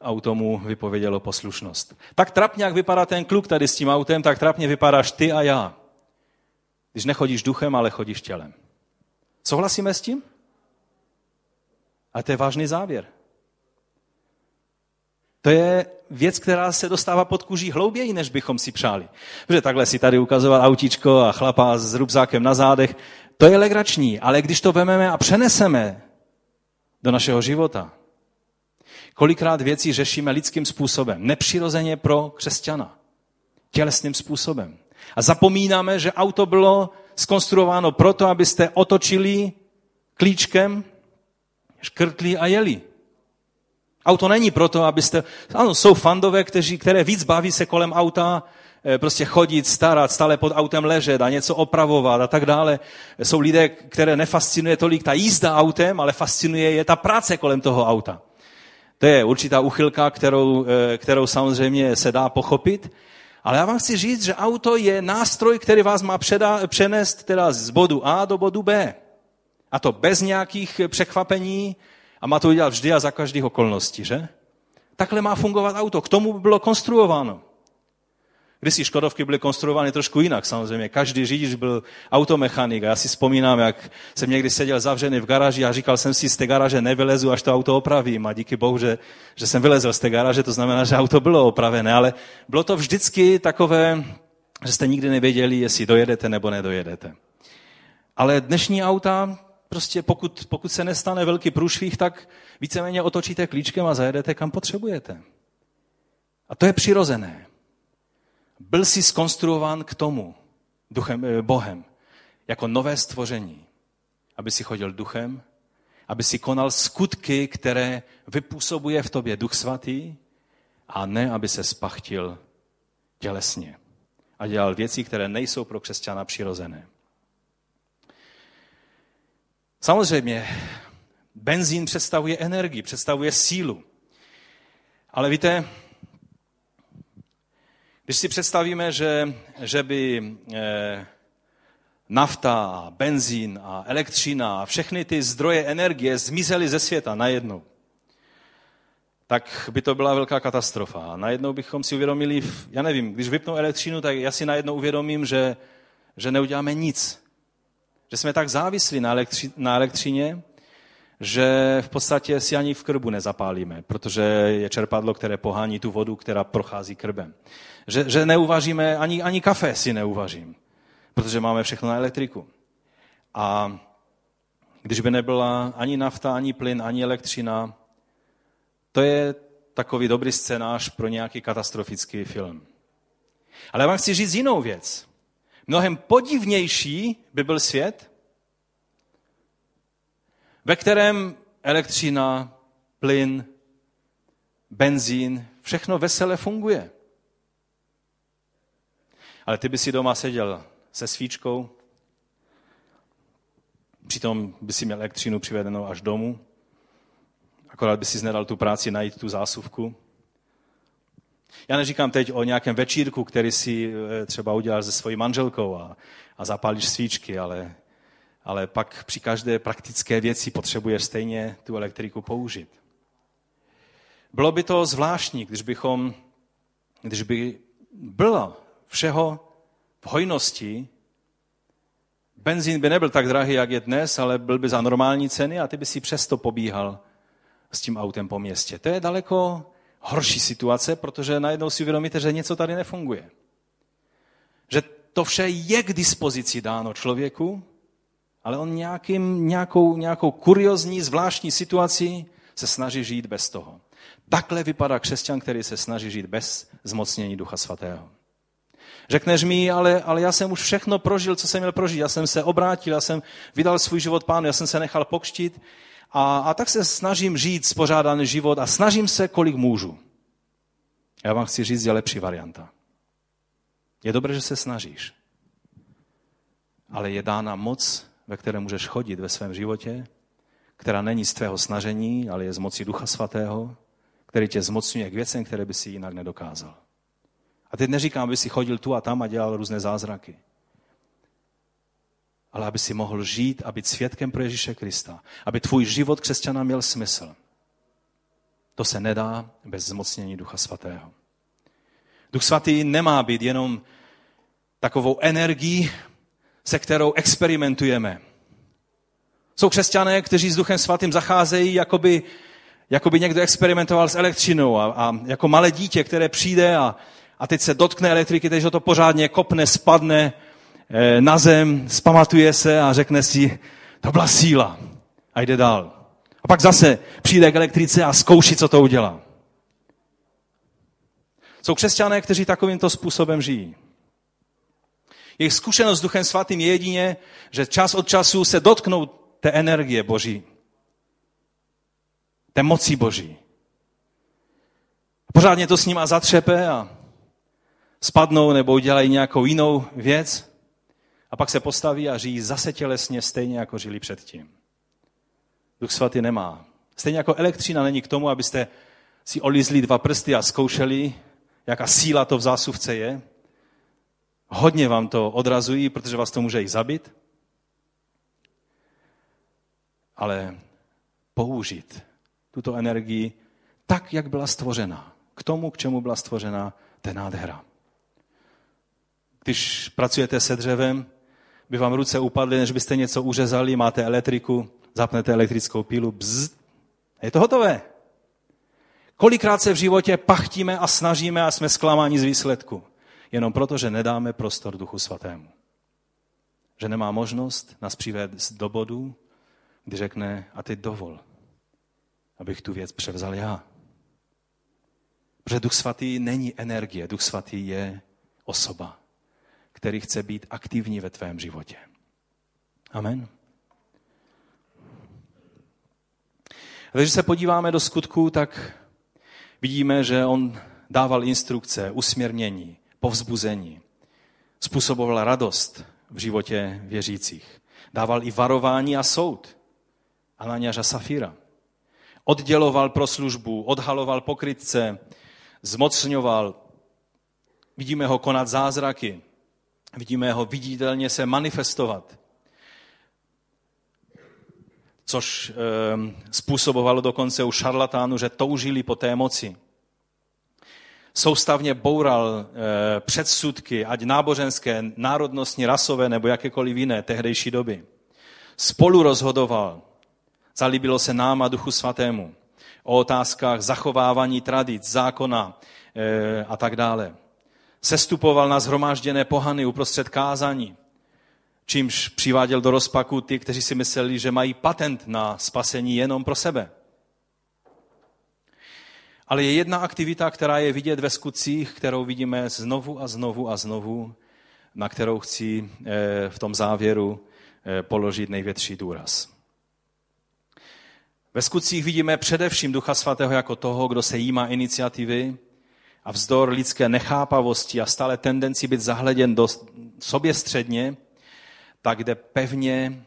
auto mu vypovědělo poslušnost. Tak trapně, jak vypadá ten kluk tady s tím autem, tak trapně vypadáš ty a já. Když nechodíš duchem, ale chodíš tělem. Souhlasíme s tím? A to je vážný závěr. To je věc, která se dostává pod kůží hlouběji, než bychom si přáli. Protože takhle si tady ukazovat autíčko a chlapa s rubzákem na zádech, to je legrační, ale když to vememe a přeneseme do našeho života, kolikrát věcí řešíme lidským způsobem, nepřirozeně pro křesťana, tělesným způsobem. A zapomínáme, že auto bylo skonstruováno proto, abyste otočili klíčkem, škrtli a jeli. Auto není proto, abyste... Ano, jsou fandové, kteří, které víc baví se kolem auta, eh, prostě chodit, starat, stále pod autem ležet a něco opravovat a tak dále. Jsou lidé, které nefascinuje tolik ta jízda autem, ale fascinuje je ta práce kolem toho auta. To je určitá uchylka, kterou, eh, kterou samozřejmě se dá pochopit. Ale já vám chci říct, že auto je nástroj, který vás má předá, přenést teda z bodu A do bodu B. A to bez nějakých překvapení, a má to udělat vždy a za každých okolností, že? Takhle má fungovat auto. K tomu by bylo konstruováno. Když si Škodovky byly konstruovány trošku jinak, samozřejmě. Každý řidič byl automechanik. A já si vzpomínám, jak jsem někdy seděl zavřený v garáži a říkal jsem si, z té garáže nevylezu, až to auto opravím. A díky bohu, že, že jsem vylezl z té garáže, to znamená, že auto bylo opravené. Ale bylo to vždycky takové, že jste nikdy nevěděli, jestli dojedete nebo nedojedete. Ale dnešní auta prostě pokud, pokud se nestane velký průšvih, tak víceméně otočíte klíčkem a zajedete, kam potřebujete. A to je přirozené. Byl si skonstruován k tomu, duchem, eh, Bohem, jako nové stvoření, aby si chodil duchem, aby si konal skutky, které vypůsobuje v tobě Duch Svatý, a ne, aby se spachtil tělesně a dělal věci, které nejsou pro křesťana přirozené. Samozřejmě, benzín představuje energii, představuje sílu. Ale víte, když si představíme, že, že by eh, nafta, benzín a elektřina a všechny ty zdroje energie zmizely ze světa najednou, tak by to byla velká katastrofa. A najednou bychom si uvědomili, já nevím, když vypnou elektřinu, tak já si najednou uvědomím, že, že neuděláme nic. Že jsme tak závislí na, elektři, na elektřině, že v podstatě si ani v krbu nezapálíme, protože je čerpadlo, které pohání tu vodu, která prochází krbem. Že, že neuvaříme, ani, ani kafe si neuvařím, protože máme všechno na elektriku. A když by nebyla ani nafta, ani plyn, ani elektřina, to je takový dobrý scénář pro nějaký katastrofický film. Ale já vám chci říct jinou věc. Mnohem podivnější by byl svět, ve kterém elektřina, plyn, benzín, všechno vesele funguje. Ale ty by si doma seděl se svíčkou, přitom by si měl elektřinu přivedenou až domů, akorát by si nedal tu práci najít tu zásuvku, já neříkám teď o nějakém večírku, který si eh, třeba uděláš se svojí manželkou a, a zapálíš svíčky, ale, ale pak při každé praktické věci potřebuješ stejně tu elektriku použít. Bylo by to zvláštní, když bychom, když by bylo všeho v hojnosti, benzín by nebyl tak drahý, jak je dnes, ale byl by za normální ceny a ty by si přesto pobíhal s tím autem po městě. To je daleko horší situace, protože najednou si uvědomíte, že něco tady nefunguje. Že to vše je k dispozici dáno člověku, ale on nějakým, nějakou, nějakou kuriozní, zvláštní situací se snaží žít bez toho. Takhle vypadá křesťan, který se snaží žít bez zmocnění Ducha Svatého. Řekneš mi, ale, ale já jsem už všechno prožil, co jsem měl prožít. Já jsem se obrátil, já jsem vydal svůj život pánu, já jsem se nechal pokštit a, a tak se snažím žít spořádaný život a snažím se, kolik můžu. Já vám chci říct, je lepší varianta. Je dobré, že se snažíš. Ale je dána moc, ve které můžeš chodit ve svém životě, která není z tvého snažení, ale je z moci Ducha Svatého, který tě zmocňuje k věcem, které by si jinak nedokázal. A teď neříkám, aby si chodil tu a tam a dělal různé zázraky. Ale aby si mohl žít a být svědkem pro Ježíše Krista. Aby tvůj život křesťana měl smysl. To se nedá bez zmocnění Ducha Svatého. Duch Svatý nemá být jenom takovou energií, se kterou experimentujeme. Jsou křesťané, kteří s Duchem Svatým zacházejí, jako by, jako by někdo experimentoval s elektřinou a, a jako malé dítě, které přijde a, a teď se dotkne elektriky, ho to pořádně kopne, spadne e, na zem, spamatuje se a řekne si, to byla síla a jde dál. A pak zase přijde k elektrice a zkouší, co to udělá. Jsou křesťané, kteří takovýmto způsobem žijí. Jejich zkušenost s Duchem Svatým je jedině, že čas od času se dotknou té energie Boží. Té moci Boží. Pořádně to s nima zatřepe a spadnou nebo udělají nějakou jinou věc a pak se postaví a žijí zase tělesně stejně, jako žili předtím. Duch svatý nemá. Stejně jako elektřina není k tomu, abyste si olizli dva prsty a zkoušeli, jaká síla to v zásuvce je. Hodně vám to odrazují, protože vás to může i zabít. Ale použít tuto energii tak, jak byla stvořena. K tomu, k čemu byla stvořena, to je nádhera. Když pracujete se dřevem, by vám ruce upadly, než byste něco uřezali, máte elektriku, zapnete elektrickou pílu, bzz, je to hotové. Kolikrát se v životě pachtíme a snažíme a jsme zklamáni z výsledku. Jenom proto, že nedáme prostor Duchu Svatému. Že nemá možnost nás přivést do bodu, kdy řekne, a teď dovol, abych tu věc převzal já. Protože Duch Svatý není energie, Duch Svatý je osoba, který chce být aktivní ve tvém životě. Amen. Když se podíváme do skutku, tak vidíme, že on dával instrukce, usměrnění, povzbuzení. Způsoboval radost v životě věřících. Dával i varování a soud. Ananiáš a Safira. Odděloval pro službu, odhaloval pokrytce, zmocňoval. Vidíme ho konat zázraky. Vidíme ho viditelně se manifestovat. Což e, způsobovalo dokonce u šarlatánů, že toužili po té moci soustavně boural e, předsudky, ať náboženské, národnostní, rasové nebo jakékoliv jiné tehdejší doby. Spolu rozhodoval, zalíbilo se nám a Duchu Svatému o otázkách zachovávání tradic, zákona e, a tak dále. Sestupoval na zhromážděné pohany uprostřed kázání, čímž přiváděl do rozpaku ty, kteří si mysleli, že mají patent na spasení jenom pro sebe. Ale je jedna aktivita, která je vidět ve skutcích, kterou vidíme znovu a znovu a znovu, na kterou chci eh, v tom závěru eh, položit největší důraz. Ve skutcích vidíme především Ducha Svatého jako toho, kdo se jímá iniciativy a vzdor lidské nechápavosti a stále tendenci být zahleděn do sobě středně, tak jde pevně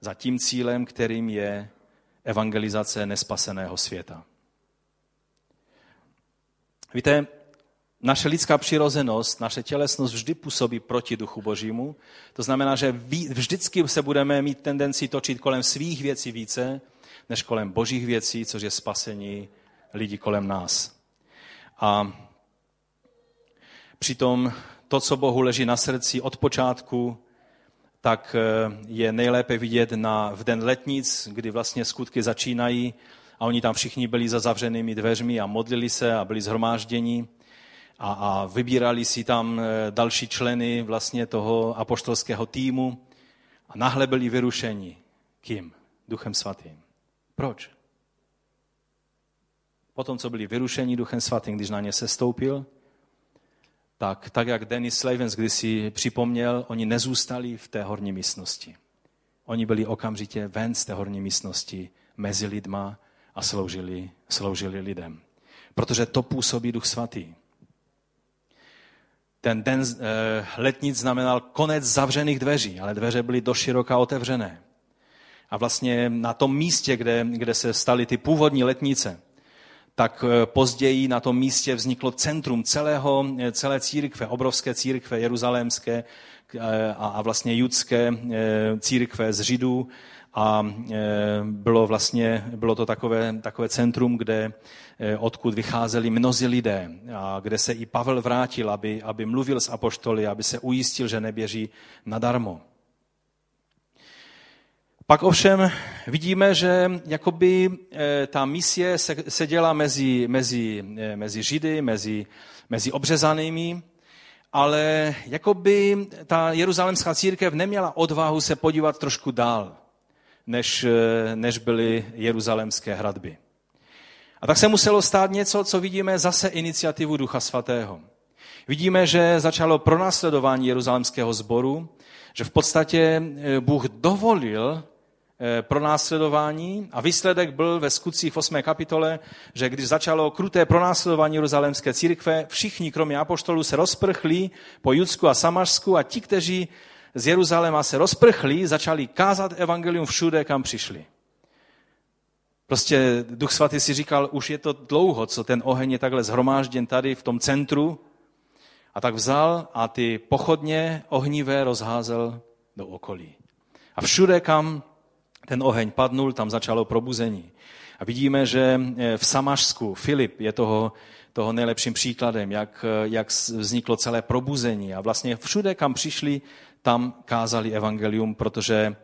za tím cílem, kterým je evangelizace nespaseného světa. Víte, naše lidská přirozenost, naše tělesnost vždy působí proti duchu božímu. To znamená, že vždycky se budeme mít tendenci točit kolem svých věcí více, než kolem božích věcí, což je spasení lidí kolem nás. A přitom to, co Bohu leží na srdci od počátku, tak eh, je nejlépe vidět na, v den letnic, kdy vlastně skutky začínají a oni tam všichni byli za zavřenými dveřmi a modlili se a byli zhromážděni a, a vybírali si tam eh, další členy vlastně toho apoštolského týmu a nahle byli vyrušeni. Kým? Duchem svatým. Proč? Potom, co byli vyrušeni Duchem svatým, když na ně se stoupil, tak, tak jak Dennis Slavens kdysi připomněl, oni nezůstali v té horní místnosti. Oni byli okamžitě ven z té horní místnosti mezi lidma a sloužili, sloužili lidem. Protože to působí Duch Svatý. Ten den e, letnic znamenal konec zavřených dveří, ale dveře byly doširoka otevřené. A vlastně na tom místě, kde, kde se staly ty původní letnice, tak eh, později na tom místě vzniklo centrum celého, eh, celé církve, obrovské církve jeruzalémské a vlastně judské církve z Židů a bylo vlastně, bylo to takové, takové centrum, kde Eh, odkud vycházeli mnozí lidé a kde se i Pavel vrátil, aby, aby mluvil s apoštoly, aby se ujistil, že neběží nadarmo. Pak ovšem vidíme, že jakoby eh, ta misie se, dělá mezi, mezi, eh, mezi Židy, mezi, mezi obřezanými, ale jakoby ta jeruzalemská církev neměla odvahu se podívat trošku dál, než, než byly jeruzalemské hradby. A tak se muselo stát něco, co vidíme zase iniciativu Ducha Svatého. Vidíme, že začalo pronásledování jeruzalemského sboru, že v podstatě eh, Bůh dovolil eh, pronásledování a výsledek byl ve skutcích v 8. kapitole, že když začalo kruté pronásledování jeruzalémské církve, všichni kromě apoštolů se rozprchli po Judsku a Samařsku a ti, kteří z Jeruzaléma se rozprchli, začali kázat evangelium všude, kam přišli. Prostě Duch Svatý si říkal, už je to dlouho, co ten oheň je takhle zhromážděn tady v tom centru. A tak vzal a ty pochodně ohnivé rozházel do okolí. A všude, kam ten oheň padnul, tam začalo probuzení. A vidíme, že eh, v Samašsku Filip je toho, toho nejlepším příkladem, jak, jak vzniklo celé probuzení. A vlastně všude, kam přišli, tam kázali evangelium, protože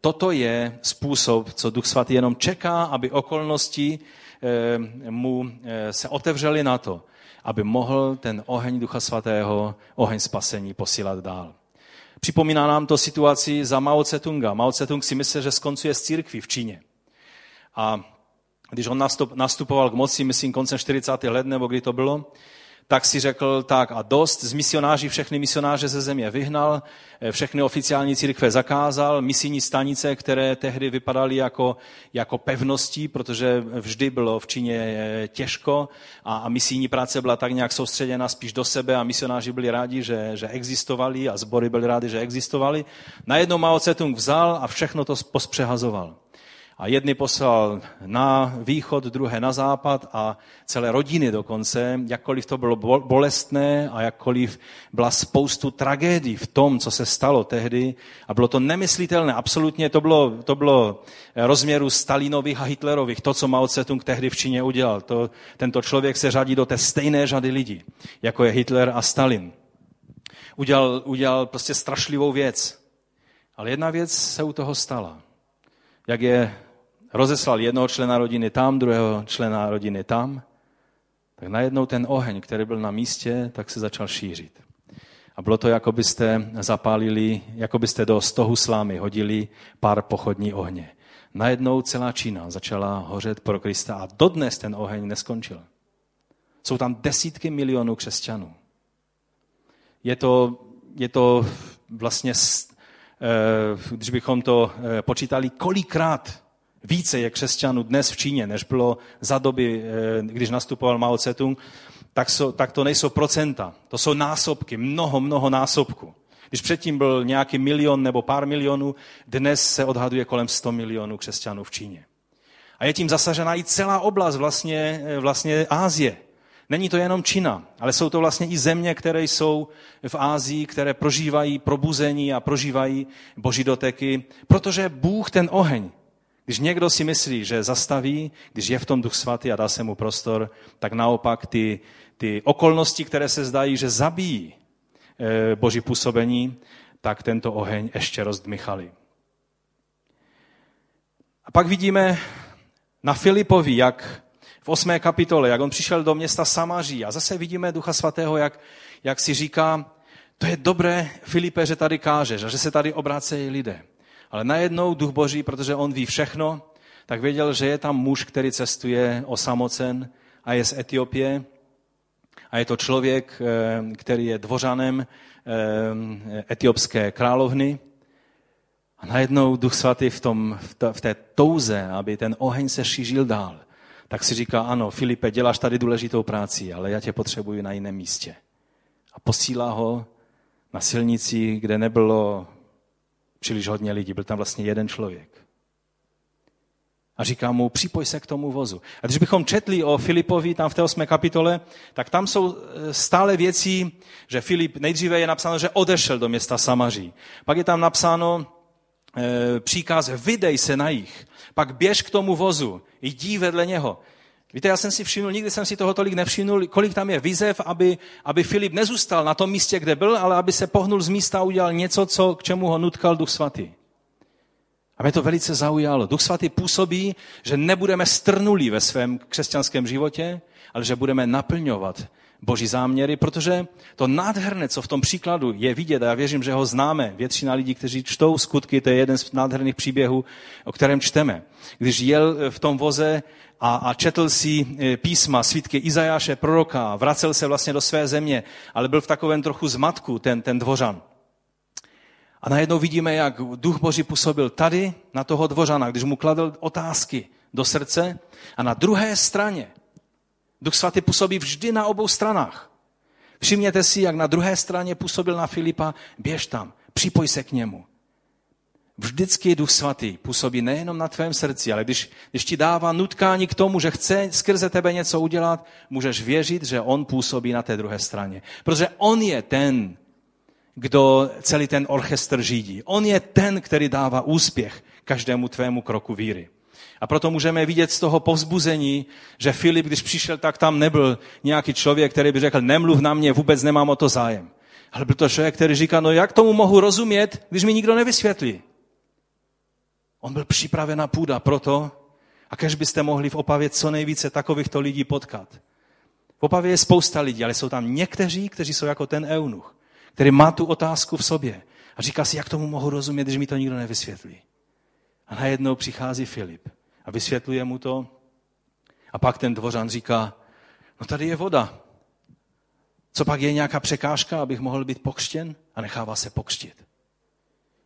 toto je způsob, co Duch Svatý jenom čeká, aby okolnosti eh, mu eh, se otevřely na to, aby mohl ten oheň Ducha Svatého, oheň spasení posílat dál. Připomíná nám to situaci za Mao Tse-tunga. Mao Tse-tung si myslel, že skoncuje s církví v Číně. A když on nastupoval k moci, myslím koncem 40. let, nebo kdy to bylo, tak si řekl tak a dost, z misionáři všechny misionáře ze země vyhnal, eh, všechny oficiální církve zakázal, misijní stanice, které tehdy vypadaly jako, jako pevností, protože vždy bylo v Číně eh, těžko a, a misijní práce byla tak nějak soustředěna spíš do sebe a misionáři byli rádi, že, že existovali a sbory byli rádi, že existovali. Najednou Mao Tse-tung vzal a všechno to pospřehazoval. A jedny poslal na východ, druhé na západ a celé rodiny dokonce, jakkoliv to bylo bolestné a jakkoliv byla spoustu tragédií v tom, co se stalo tehdy. A bylo to nemyslitelné, absolutně to bylo, to bylo rozměru Stalinových a Hitlerových, to, co Mao Tse-tung tehdy v Číně udělal. To, tento člověk se řadí do té stejné řady lidí, jako je Hitler a Stalin. Udělal, udělal prostě strašlivou věc. Ale jedna věc se u toho stala. Jak je rozeslal jednoho člena rodiny tam, druhého člena rodiny tam, tak najednou ten oheň, který byl na místě, tak se začal šířit. A bylo to, jako byste zapálili, jako byste do stohu slámy hodili pár pochodní ohně. Najednou celá Čína začala hořet pro Krista a dodnes ten oheň neskončil. Jsou tam desítky milionů křesťanů. Je to, je to vlastně, eh, když bychom to eh, počítali, kolikrát více je křesťanů dnes v Číně, než bylo za doby, eh, když nastupoval Mao Tse-tung, tak, so, tak to nejsou procenta. To jsou násobky, mnoho, mnoho násobků. Když předtím byl nějaký milion nebo pár milionů, dnes se odhaduje kolem 100 milionů křesťanů v Číně. A je tím zasažena i celá oblast vlastně, eh, vlastně Ázie. Není to jenom Čína, ale jsou to vlastně i země, které jsou v Ázii, které prožívají probuzení a prožívají boží doteky, protože Bůh ten oheň, když někdo si myslí, že zastaví, když je v tom duch svatý a dá se mu prostor, tak naopak ty, ty okolnosti, které se zdají, že zabíjí eh, boží působení, tak tento oheň ještě rozdmychali. A pak vidíme na Filipovi, jak v osmé kapitole, jak on přišel do města Samaří a zase vidíme Ducha Svatého, jak, jak si říká, to je dobré, Filipe, že tady kážeš a že se tady obrácejí lidé. Ale najednou Duch Boží, protože on ví všechno, tak věděl, že je tam muž, který cestuje osamocen a je z Etiopie. A je to člověk, eh, který je dvořanem eh, etiopské královny. A najednou Duch Svatý v, tom, v té touze, aby ten oheň se šířil dál, tak si říká, ano, Filipe, děláš tady důležitou práci, ale já tě potřebuji na jiném místě. A posílá ho na silnici, kde nebylo příliš hodně lidí, byl tam vlastně jeden člověk. A říká mu, připoj se k tomu vozu. A když bychom četli o Filipovi tam v té osmé kapitole, tak tam jsou e, stále věci, že Filip, nejdříve je napsáno, že odešel do města Samaří. Pak je tam napsáno e, příkaz, vydej se na jich. Pak běž k tomu vozu, jdi vedle něho. Víte, já jsem si všiml, nikdy jsem si toho tolik nevšimnul, kolik tam je výzev, aby, aby Filip nezůstal na tom místě, kde byl, ale aby se pohnul z místa a udělal něco, co, k čemu ho nutkal Duch Svatý. A mě to velice zaujalo. Duch Svatý působí, že nebudeme strnulí ve svém křesťanském životě, ale že budeme naplňovat boží záměry, protože to nádherné, co v tom příkladu je vidět, a já věřím, že ho známe, většina lidí, kteří čtou skutky, to je jeden z nádherných příběhů, o kterém čteme. Když jel v tom voze a, a četl si e, písma, svítky Izajáše, proroka, vracel se vlastně do své země, ale byl v takovém trochu zmatku ten, ten dvořan. A najednou vidíme, jak duch Boží působil tady na toho dvořana, když mu kladl otázky do srdce a na druhé straně Duch svatý působí vždy na obou stranách. Všimněte si, jak na druhé straně působil na Filipa, běž tam, připoj se k němu. Vždycky Duch Svatý působí nejenom na tvém srdci, ale když, když ti dává nutkání k tomu, že chce skrze tebe něco udělat, můžeš věřit, že On působí na té druhé straně. Protože On je ten, kdo celý ten orchestr řídí. On je ten, který dává úspěch každému tvému kroku víry. A proto můžeme vidět z toho povzbuzení, že Filip, když přišel, tak tam nebyl nějaký člověk, který by řekl, nemluv na mě, vůbec nemám o to zájem. Ale byl to člověk, který říká, no jak tomu mohu rozumět, když mi nikdo nevysvětlí. On byl připravená půda proto, a kež byste mohli v Opavě co nejvíce takovýchto lidí potkat. V Opavě je spousta lidí, ale jsou tam někteří, kteří jsou jako ten eunuch, který má tu otázku v sobě a říká si, jak tomu mohu rozumět, když mi to nikdo nevysvětlí. A najednou přichází Filip a vysvětluje mu to. A pak ten dvořan říká, no tady je voda. Co pak je nějaká překážka, abych mohl být pokřtěn? A nechává se pokřtit.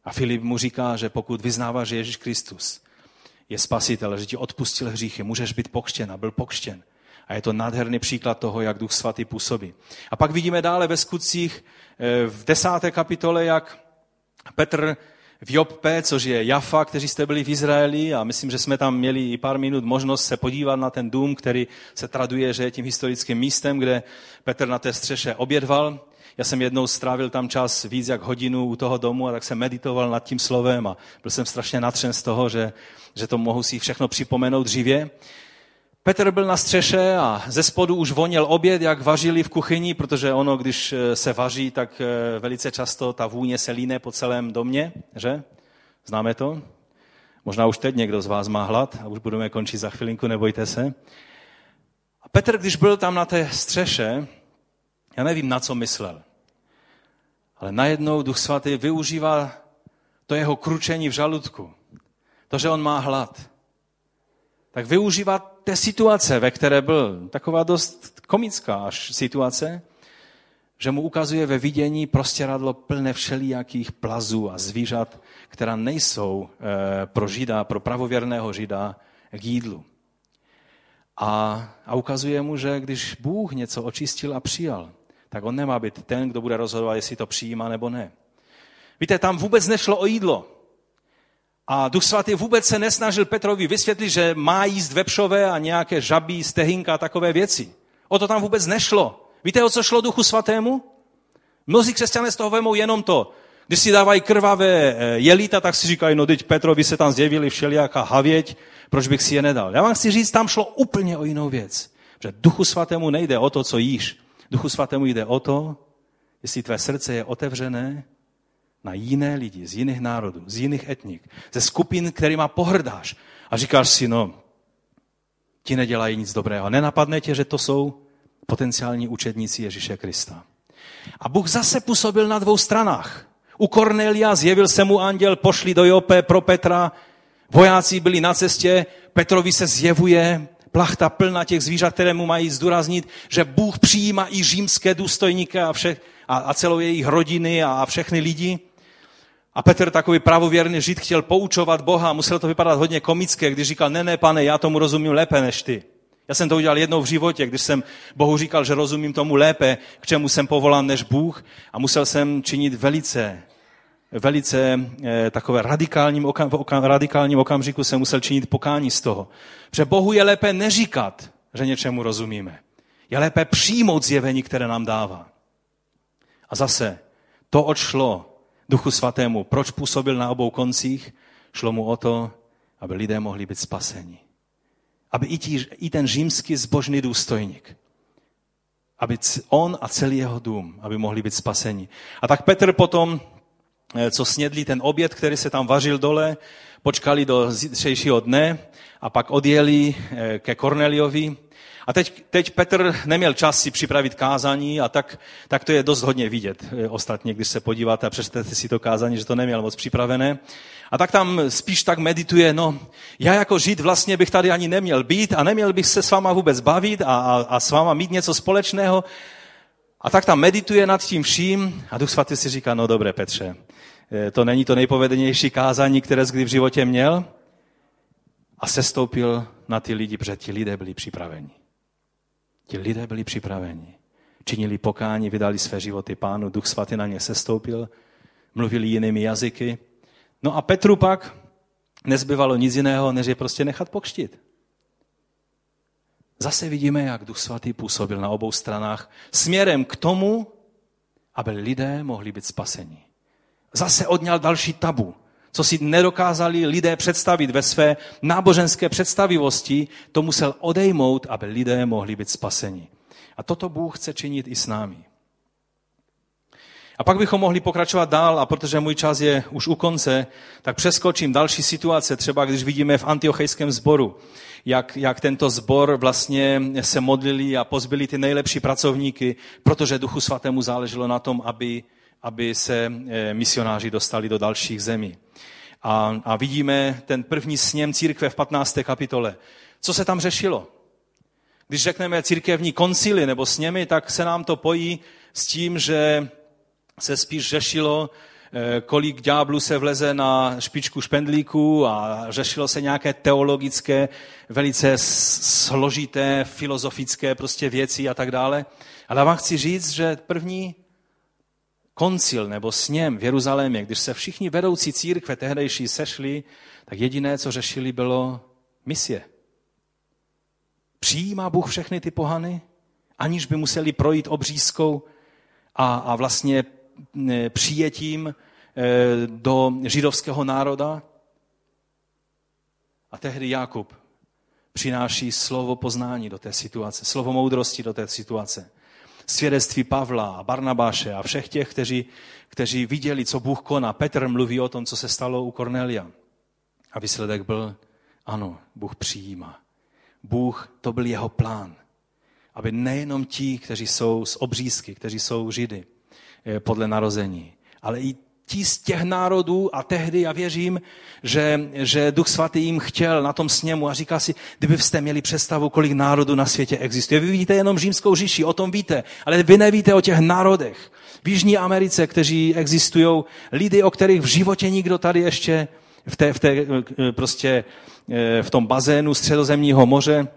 A Filip mu říká, že pokud vyznáváš, že Ježíš Kristus je spasitel, že ti odpustil hříchy, můžeš být pokřtěn a byl pokřtěn. A je to nádherný příklad toho, jak Duch Svatý působí. A pak vidíme dále ve skutcích eh, v desáté kapitole, jak Petr v Joppe, což je Jafa, kteří jste byli v Izraeli a myslím, že jsme tam měli i pár minut možnost se podívat na ten dům, který se traduje, že je tím historickým místem, kde Petr na té střeše obědval. Já jsem jednou strávil tam čas víc jak hodinu u toho domu a tak jsem meditoval nad tím slovem a byl jsem strašně natřen z toho, že, že to mohu si všechno připomenout dříve. Petr byl na střeše a ze spodu už voněl oběd, jak vařili v kuchyni, protože ono, když eh, se vaří, tak eh, velice často ta vůně se líne po celém domě, že? Známe to? Možná už teď někdo z vás má hlad a už budeme končit za chvilinku, nebojte se. A Petr, když byl tam na té střeše, já nevím, na co myslel, ale najednou Duch Svatý využívá to jeho kručení v žaludku, to, že on má hlad tak využívat té situace, ve které byl, taková dost komická až situace, že mu ukazuje ve vidění prostěradlo plné všelijakých plazů a zvířat, která nejsou eh, pro žida, pro pravověrného žida k jídlu. A, a ukazuje mu, že když Bůh něco očistil a přijal, tak on nemá být ten, kdo bude rozhodovat, jestli to přijímá nebo ne. Víte, tam vůbec nešlo o jídlo. A Duch Svatý vůbec se nesnažil Petrovi vysvětlit, že má jíst vepřové a nějaké žabí, stehinka a takové věci. O to tam vůbec nešlo. Víte, o co šlo Duchu Svatému? Mnozí křesťané z toho vemou jenom to. Když si dávají krvavé eh, jelita, tak si říkají, no teď Petrovi se tam zjevili všelijaká havěť, proč bych si je nedal. Já vám chci říct, tam šlo úplně o jinou věc. Že Duchu Svatému nejde o to, co jíš. Duchu Svatému jde o to, jestli tvé srdce je otevřené na jiné lidi, z jiných národů, z jiných etnik, ze skupin, kterýma pohrdáš. A říkáš si, no, ti nedělají nic dobrého. Nenapadne tě, že to jsou potenciální učedníci Ježíše Krista. A Bůh zase působil na dvou stranách. U Kornelia zjevil se mu anděl, pošli do Jope pro Petra, vojáci byli na cestě, Petrovi se zjevuje plachta plná těch zvířat, které mu mají zdůraznit, že Bůh přijímá i římské důstojníky a, vše, a, a celou jejich rodiny a, a všechny lidi. A Petr, takový pravověrný žid, chtěl poučovat Boha. Muselo to vypadat hodně komické, když říkal, ne, ne, pane, já tomu rozumím lépe než ty. Já jsem to udělal jednou v životě, když jsem Bohu říkal, že rozumím tomu lépe, k čemu jsem povolán než Bůh a musel jsem činit velice, velice eh, takové radikálním, okam, v okam, radikálním okamžiku jsem musel činit pokání z toho. Protože Bohu je lépe neříkat, že něčemu rozumíme. Je lépe přijmout zjevení, které nám dává. A zase, to odšlo Duchu Svatému. Proč působil na obou koncích? Šlo mu o to, aby lidé mohli být spaseni. Aby i, tí, i ten římský zbožný důstojník, aby on a celý jeho dům, aby mohli být spaseni. A tak Petr potom, eh, co snědli ten oběd, který se tam vařil dole, počkali do zítřejšího dne a pak odjeli eh, ke Korneliovi a teď, teď Petr neměl čas si připravit kázání a tak, tak to je dost hodně vidět eh, ostatně, když se podíváte a přečtete si to kázání, že to neměl moc připravené. A tak tam spíš tak medituje, no já jako žid vlastně bych tady ani neměl být a neměl bych se s váma vůbec bavit a, a, a s váma mít něco společného. A tak tam medituje nad tím vším a Duch Svatý si říká, no dobré Petře, eh, to není to nejpovedenější kázání, které jsi kdy v životě měl. A sestoupil na ty lidi, protože ti lidé byli připraveni. Ti lidé byli připraveni. Činili pokání, vydali své životy pánu, duch svatý na ně sestoupil, mluvili jinými jazyky. No a Petru pak nezbyvalo nic jiného, než je prostě nechat pokštit. Zase vidíme, jak Duch Svatý působil na obou stranách směrem k tomu, aby lidé mohli být spaseni. Zase odňal další tabu co si nedokázali lidé představit ve své náboženské představivosti, to musel odejmout, aby lidé mohli být spaseni. A toto Bůh chce činit i s námi. A pak bychom mohli pokračovat dál, a protože můj čas je už u konce, tak přeskočím další situace, třeba když vidíme v antiochejském sboru, jak, jak tento sbor vlastně se modlili a pozbyli ty nejlepší pracovníky, protože Duchu Svatému záleželo na tom, aby, aby se eh, misionáři dostali do dalších zemí. A, a vidíme ten první sněm církve v 15. kapitole. Co se tam řešilo? Když řekneme církevní koncily nebo sněmy, tak se nám to pojí s tím, že se spíš řešilo, eh, kolik ďáblů se vleze na špičku špendlíků a řešilo se nějaké teologické, velice složité, filozofické prostě věci a tak dále. Ale vám chci říct, že první koncil nebo sněm v Jeruzalémě, když se všichni vedoucí církve tehdejší sešli, tak jediné, co řešili, bylo misie. Přijímá Bůh všechny ty pohany, aniž by museli projít obřízkou a, a vlastně přijetím e, do židovského národa. A tehdy Jakub přináší slovo poznání do té situace, slovo moudrosti do té situace svědectví Pavla a Barnabáše a všech těch, kteří, kteří viděli, co Bůh koná. Petr mluví o tom, co se stalo u Kornelia. A výsledek byl, ano, Bůh přijímá. Bůh, to byl jeho plán. Aby nejenom ti, kteří jsou z obřízky, kteří jsou židy eh, podle narození, ale i z těch národů a tehdy já věřím, že, že Duch Svatý jim chtěl na tom sněmu a říká si, kdybyste měli představu, kolik národů na světě existuje. Vy vidíte jenom římskou říši, o tom víte, ale vy nevíte o těch národech. V Jižní Americe, kteří existují, lidi, o kterých v životě nikdo tady ještě v, té, v, té, prostě, eh, v tom bazénu středozemního moře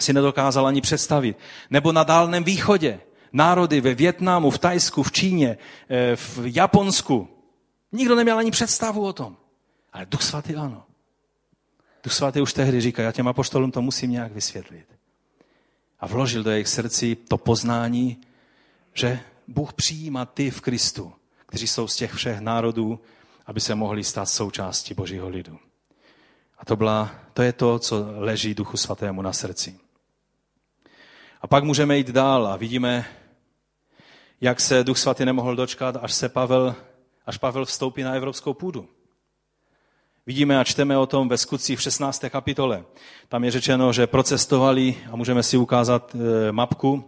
si nedokázal ani představit. Nebo na Dálném východě. Národy ve Větnamu, v Tajsku, v Číně, eh, v Japonsku, Nikdo neměl ani představu o tom. Ale Duch Svatý ano. Duch Svatý už tehdy říká, já těm apoštolům to musím nějak vysvětlit. a vložil do jejich srdci to poznání, že Bůh přijímá ty v Kristu, kteří jsou z těch všech národů, aby se mohli stát součástí Božího lidu. A to, byla, to je to, co leží Duchu Svatému na srdci. A pak můžeme jít dál a vidíme, jak se Duch Svatý nemohl dočkat, až se Pavel, až Pavel vstoupí na evropskou půdu. Vidíme a čteme o tom ve skutcích v 16. kapitole. Tam je řečeno, že procestovali, a můžeme si ukázat eh, mapku,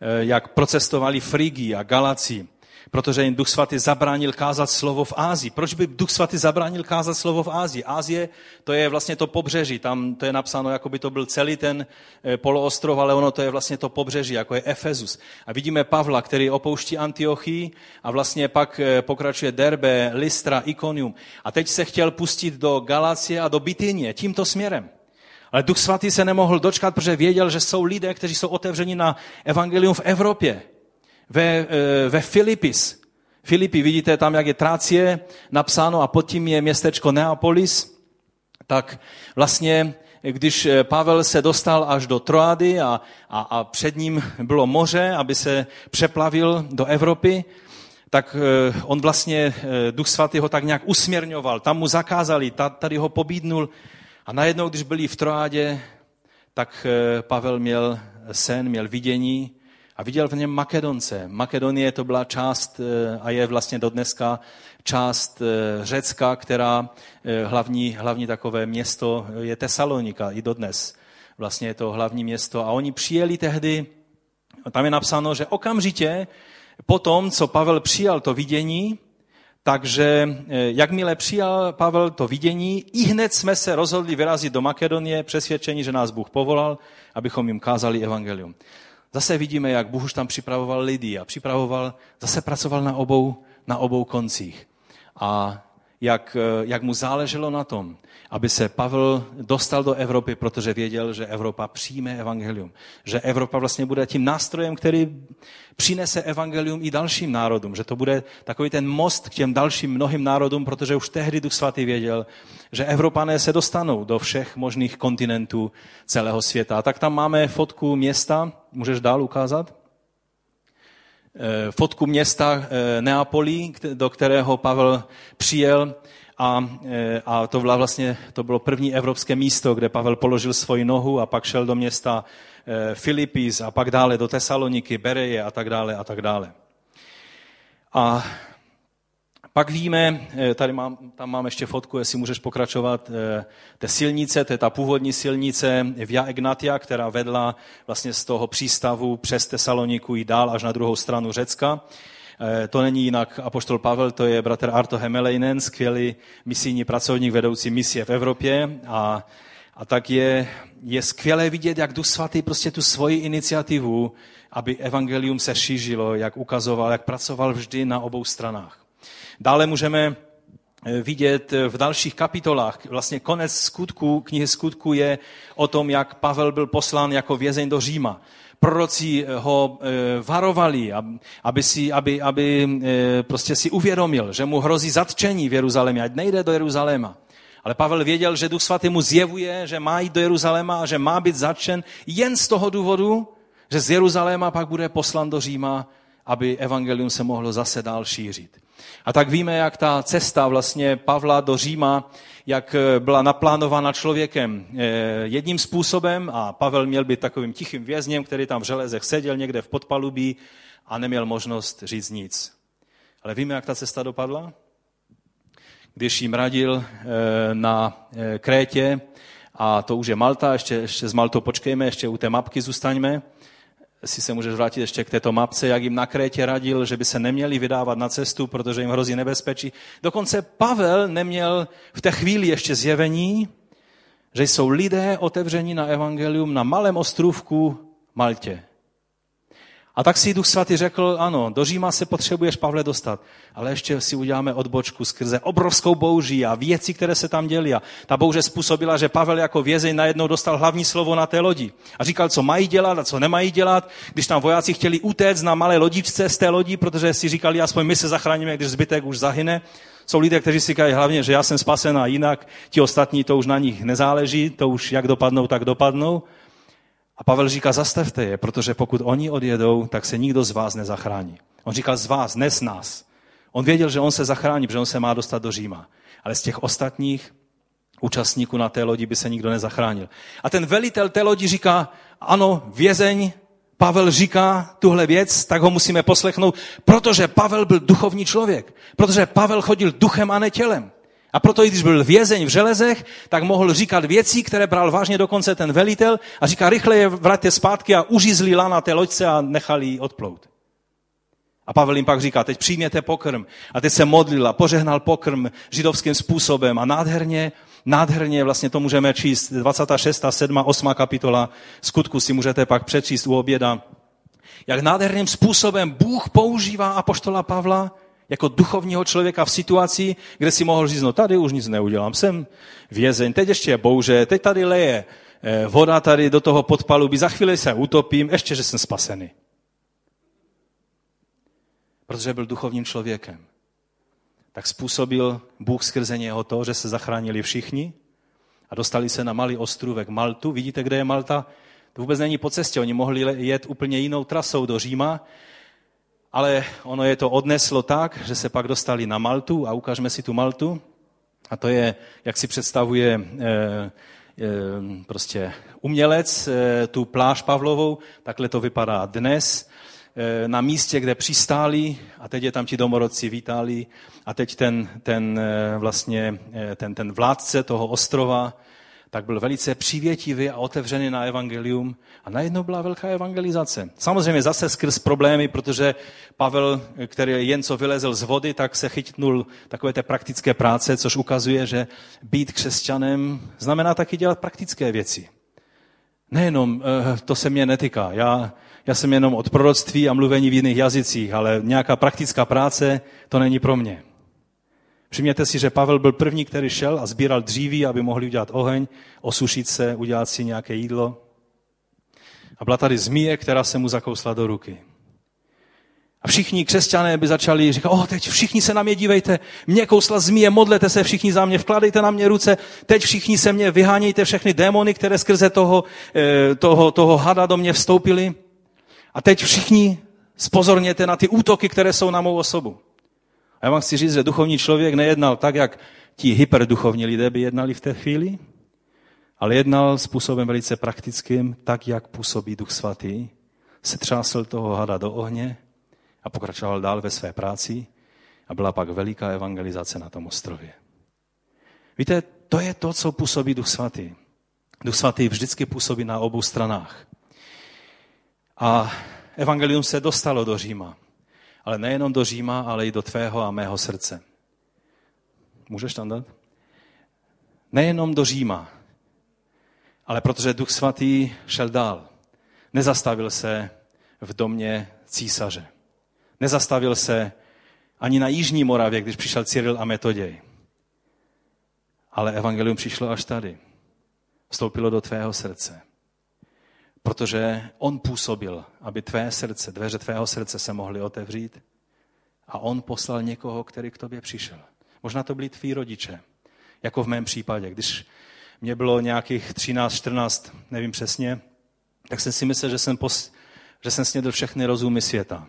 eh, jak procestovali Frigii a Galaci protože jim Duch Svatý zabránil kázat slovo v Ázii. Proč by Duch Svatý zabránil kázat slovo v Ázii? Ázie, to je vlastně to pobřeží, tam to je napsáno, jako by to byl celý ten eh, poloostrov, ale ono to je vlastně to pobřeží, jako je Efezus. A vidíme Pavla, který opouští Antiochii a vlastně pak eh, pokračuje Derbe, Listra, Ikonium. A teď se chtěl pustit do Galacie a do Bitynie, tímto směrem. Ale Duch Svatý se nemohl dočkat, protože věděl, že jsou lidé, kteří jsou otevřeni na evangelium v Evropě ve, eh, ve Filipis. Filipy, vidíte tam, jak je Trácie napsáno a pod tím je městečko Neapolis, tak vlastně když eh, Pavel se dostal až do Troady a, a, a před ním bylo moře, aby se přeplavil do Evropy, tak eh, on vlastně, Duch Svatý ho tak nějak usměrňoval. Tam mu zakázali, tady ho pobídnul. A najednou, když byli v Troádě, tak Pavel měl sen, měl vidění a viděl v něm Makedonce. Makedonie to byla část eh, a je vlastně do dneska část eh, Řecka, která eh, hlavní, hlavní takové město je Tesalonika i dodnes. Vlastně je to hlavní město. A oni přijeli tehdy, tam je napsáno, že okamžitě po tom, co Pavel přijal to vidění, takže jakmile přijal Pavel to vidění, i hned jsme se rozhodli vyrazit do Makedonie, přesvědčení, že nás Bůh povolal, abychom jim kázali evangelium. Zase vidíme, jak Bůh už tam připravoval lidi a připravoval, zase pracoval na obou, na obou koncích. A jak, jak mu záleželo na tom, aby se Pavel dostal do Evropy, protože věděl, že Evropa přijme evangelium. Že Evropa vlastně bude tím nástrojem, který přinese evangelium i dalším národům. Že to bude takový ten most k těm dalším mnohým národům, protože už tehdy Duch Svatý věděl, že Evropané se dostanou do všech možných kontinentů celého světa. A tak tam máme fotku města, můžeš dál ukázat? Eh, fotku města eh, Neapolí, do kterého Pavel přijel a, eh, a to, bylo vlastně, to bylo první evropské místo, kde Pavel položil svoji nohu a pak šel do města Filipis a pak dále do Tesaloniky, Bereje a tak dále a tak dále. A pak víme, eh, tady mám, tam mám ještě fotku, jestli můžeš pokračovat, eh, té silnice, to je ta původní silnice Via Egnatia, která vedla vlastně z toho přístavu přes Tesaloniku i dál až na druhou stranu Řecka. Eh, to není jinak apoštol Pavel, to je bratr Arto Hemeleinen, skvělý misijní pracovník vedoucí misie v Evropě a, a tak je, je skvělé vidět, jak Duch Svatý prostě tu svoji iniciativu, aby evangelium se šířilo, jak ukazoval, jak pracoval vždy na obou stranách. Dále můžeme eh, vidět v dalších kapitolách. Vlastně konec skutku, knihy skutku je o tom, jak Pavel byl poslán jako vězeň do Říma. Proroci ho eh, varovali, aby, si, aby, aby eh, prostě si uvědomil, že mu hrozí zatčení v Jeruzalémě, ať nejde do Jeruzaléma. Ale Pavel věděl, že Duch Svatý mu zjevuje, že má jít do Jeruzaléma a že má být zatčen jen z toho důvodu, že z Jeruzaléma pak bude poslan do Říma, aby evangelium se mohlo zase dál šířit. A tak víme, jak ta cesta vlastně Pavla do Říma, jak eh, byla naplánována člověkem eh, jedním způsobem a Pavel měl být takovým tichým vězněm, který tam v železech seděl někde v podpalubí a neměl možnost říct nic. Ale víme, jak ta cesta dopadla? Když jim radil eh, na Krétě, a to už je Malta, ještě, ještě s Maltou počkejme, ještě u té mapky zůstaňme, si se můžeš vrátit ještě k této mapce, jak jim na Krétě radil, že by se neměli vydávat na cestu, protože jim hrozí nebezpečí. Dokonce Pavel neměl v té chvíli ještě zjevení, že jsou lidé otevření na evangelium na malém ostrůvku Maltě. A tak si Duch Svatý řekl, ano, do Říma se potřebuješ, Pavle, dostat, ale ještě si uděláme odbočku skrze obrovskou bouří a věci, které se tam děly. A ta bouře způsobila, že Pavel jako vězeň najednou dostal hlavní slovo na té lodi. A říkal, co mají dělat a co nemají dělat. Když tam vojáci chtěli utéct na malé lodičce z té lodi, protože si říkali, aspoň my se zachráníme, když zbytek už zahyne. Jsou lidé, kteří si říkají hlavně, že já jsem spasen a jinak ti ostatní to už na nich nezáleží, to už jak dopadnou, tak dopadnou. A Pavel říká, zastavte je, protože pokud oni odjedou, tak se nikdo z vás nezachrání. On říkal z vás, ne z nás. On věděl, že on se zachrání, protože on se má dostat do Říma. Ale z těch ostatních účastníků na té lodi by se nikdo nezachránil. A ten velitel té lodi říká, ano, vězeň, Pavel říká tuhle věc, tak ho musíme poslechnout, protože Pavel byl duchovní člověk. Protože Pavel chodil duchem a ne tělem. A proto, i když byl vězeň v železech, tak mohl říkat věci, které bral vážně dokonce ten velitel a říká, rychle je vraťte zpátky a uřízli na té loďce a nechali ji odplout. A Pavel jim pak říká, teď přijměte pokrm. A teď se modlil a požehnal pokrm židovským způsobem. A nádherně, nádherně vlastně to můžeme číst. 26. 7. 8. kapitola skutku si můžete pak přečíst u oběda. Jak nádherným způsobem Bůh používá apoštola Pavla jako duchovního člověka v situaci, kde si mohl říct, no tady už nic neudělám, jsem vězeň, teď ještě je bouře, teď tady leje eh, voda tady do toho podpalu, za chvíli se utopím, ještě, že jsem spasený protože byl duchovním člověkem. Tak způsobil Bůh skrze něho to, že se zachránili všichni a dostali se na malý ostrůvek Maltu. Vidíte, kde je Malta? To vůbec není po cestě. Oni mohli jet úplně jinou trasou do Říma, ale ono je to odneslo tak, že se pak dostali na Maltu a ukážeme si tu Maltu. A to je, jak si představuje e, e, prostě umělec e, tu pláž Pavlovou, takhle to vypadá dnes. Eh, na místě, kde přistáli a teď je tam ti domorodci vítali a teď ten, ten, eh, vlastně, eh, ten, ten vládce toho ostrova tak byl velice přivětivý a otevřený na evangelium a najednou byla velká evangelizace. Samozřejmě zase skrz problémy, protože Pavel, který jen co vylezl z vody, tak se chytnul takové té praktické práce, což ukazuje, že být křesťanem znamená taky dělat praktické věci. Nejenom, to se mě netýká. Já já jsem jenom od proroctví a mluvení v jiných jazycích, ale nějaká praktická práce, to není pro mě. Všimněte si, že Pavel byl první, který šel a sbíral dříví, aby mohli udělat oheň, osušit se, udělat si nějaké jídlo. A byla tady zmije, která se mu zakousla do ruky. A všichni křesťané by začali říkat, oh, teď všichni se na mě dívejte, mě kousla zmije, modlete se všichni za mě, vkladejte na mě ruce, teď všichni se mě, vyhánějte všechny démony, které skrze toho, eh, toho, toho hada do mě vstoupili. A teď všichni spozorněte na ty útoky, které jsou na mou osobu. A já vám chci říct, že duchovní člověk nejednal tak, jak ti hyperduchovní lidé by jednali v té chvíli, ale jednal způsobem velice praktickým, tak, jak působí Duch Svatý. Se třásl toho hada do ohně a pokračoval dál ve své práci a byla pak veliká evangelizace na tom ostrově. Víte, to je to, co působí Duch Svatý. Duch Svatý vždycky působí na obou stranách. A evangelium se dostalo do Říma. Ale nejenom do Říma, ale i do tvého a mého srdce. Můžeš tam dát? Nejenom do Říma, ale protože Duch Svatý šel dál. Nezastavil se v domě císaře. Nezastavil se ani na Jižní Moravě, když přišel Cyril a Metoděj. Ale evangelium přišlo až tady. Vstoupilo do tvého srdce protože on působil, aby tvé srdce, dveře tvého srdce se mohly otevřít a on poslal někoho, který k tobě přišel. Možná to byli tví rodiče, jako v mém případě. Když mě bylo nějakých 13, 14, nevím přesně, tak jsem si myslel, že jsem, pos, že jsem snědl všechny rozumy světa.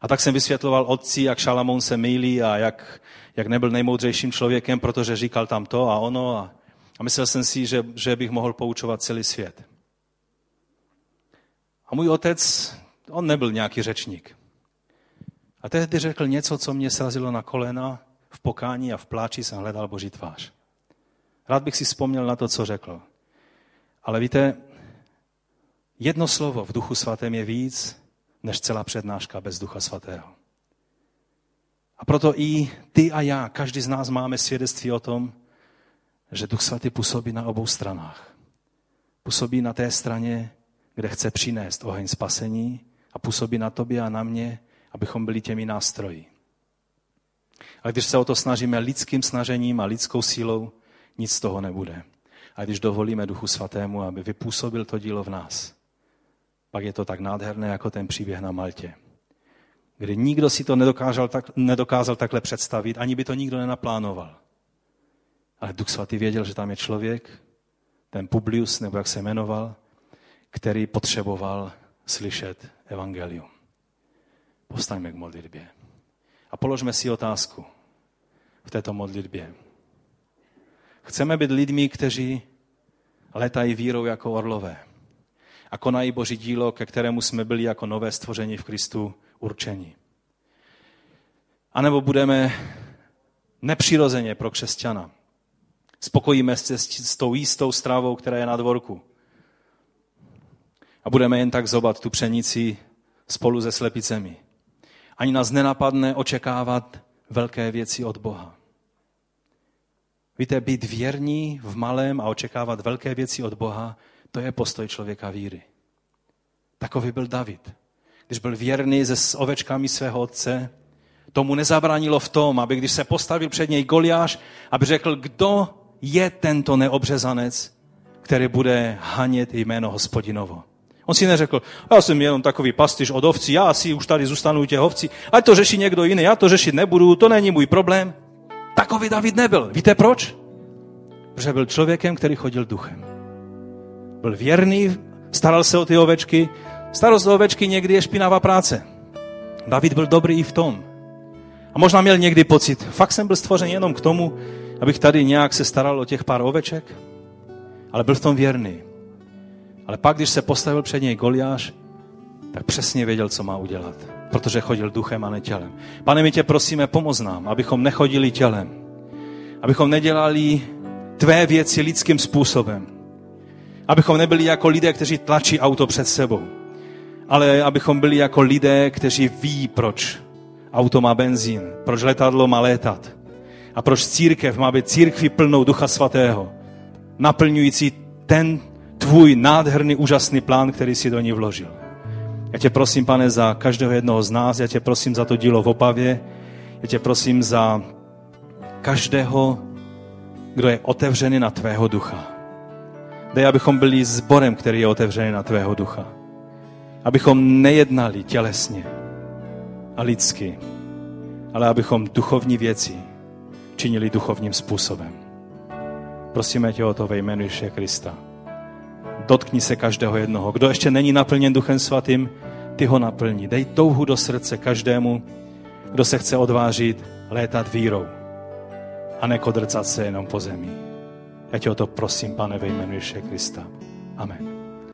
A tak jsem vysvětloval otci, jak Šalamón se mýlí a jak, jak nebyl nejmoudřejším člověkem, protože říkal tam to a ono. A, a myslel jsem si, že, že bych mohl poučovat celý svět. A můj otec, on nebyl nějaký řečník. A tehdy řekl něco, co mě srazilo na kolena, v pokání a v pláči jsem hledal Boží tvář. Rád bych si vzpomněl na to, co řekl. Ale víte, jedno slovo v duchu svatém je víc, než celá přednáška bez ducha svatého. A proto i ty a já, každý z nás máme svědectví o tom, že Duch Svatý působí na obou stranách. Působí na té straně, kde chce přinést oheň spasení a působí na tobě a na mě, abychom byli těmi nástroji. Ale když se o to snažíme lidským snažením a lidskou sílou, nic z toho nebude. A když dovolíme Duchu Svatému, aby vypůsobil to dílo v nás, pak je to tak nádherné, jako ten příběh na Maltě. Kdy nikdo si to nedokázal, tak, nedokázal takhle představit, ani by to nikdo nenaplánoval. Ale Duch Svatý věděl, že tam je člověk, ten Publius, nebo jak se jmenoval, který potřeboval slyšet evangelium. Povstaňme k modlitbě. A položme si otázku v této modlitbě. Chceme být lidmi, kteří letají vírou jako orlové a konají Boží dílo, ke kterému jsme byli jako nové stvoření v Kristu určení. A nebo budeme nepřirozeně pro křesťana. Spokojíme se s tou jistou stravou, která je na dvorku. A budeme jen tak zobat tu pšenici spolu se slepicemi. Ani nás nenapadne očekávat velké věci od Boha. Víte, být věrní v malém a očekávat velké věci od Boha, to je postoj člověka víry. Takový byl David. Když byl věrný se ovečkami svého otce, tomu nezabránilo v tom, aby když se postavil před něj Goliáš, aby řekl, kdo je tento neobřezanec, který bude hanět jméno hospodinovo. On si neřekl, já jsem jenom takový pastyř od ovcí, já si už tady zůstanu u těch ovcí, ať to řeší někdo jiný, já to řešit nebudu, to není můj problém. Takový David nebyl. Víte proč? Protože byl člověkem, který chodil duchem. Byl věrný, staral se o ty ovečky. Starost o ovečky někdy je špinavá práce. David byl dobrý i v tom. A možná měl někdy pocit, fakt jsem byl stvořen jenom k tomu, abych tady nějak se staral o těch pár oveček, ale byl v tom věrný. Ale pak, když se postavil před něj Goliáš, tak přesně věděl, co má udělat, protože chodil duchem a ne tělem. Pane, my tě prosíme, pomoz nám, abychom nechodili tělem, abychom nedělali tvé věci lidským způsobem, abychom nebyli jako lidé, kteří tlačí auto před sebou, ale abychom byli jako lidé, kteří ví, proč auto má benzín, proč letadlo má létat a proč církev má být církví plnou Ducha Svatého, naplňující ten tvůj nádherný, úžasný plán, který si do ní vložil. Já tě prosím, pane, za každého jednoho z nás, já tě prosím za to dílo v Opavě, já tě prosím za každého, kdo je otevřený na tvého ducha. Dej, abychom byli zborem, který je otevřený na tvého ducha. Abychom nejednali tělesně a lidsky, ale abychom duchovní věci činili duchovním způsobem. Prosíme tě o to ve jménu Ježíše Krista dotkni se každého jednoho. Kdo ještě není naplněn Duchem Svatým, ty ho naplní. Dej touhu do srdce každému, kdo se chce odvážit létat vírou a nekodrcat se jenom po zemi. Já tě o to prosím, pane, ve jménu Ježíše Krista. Amen.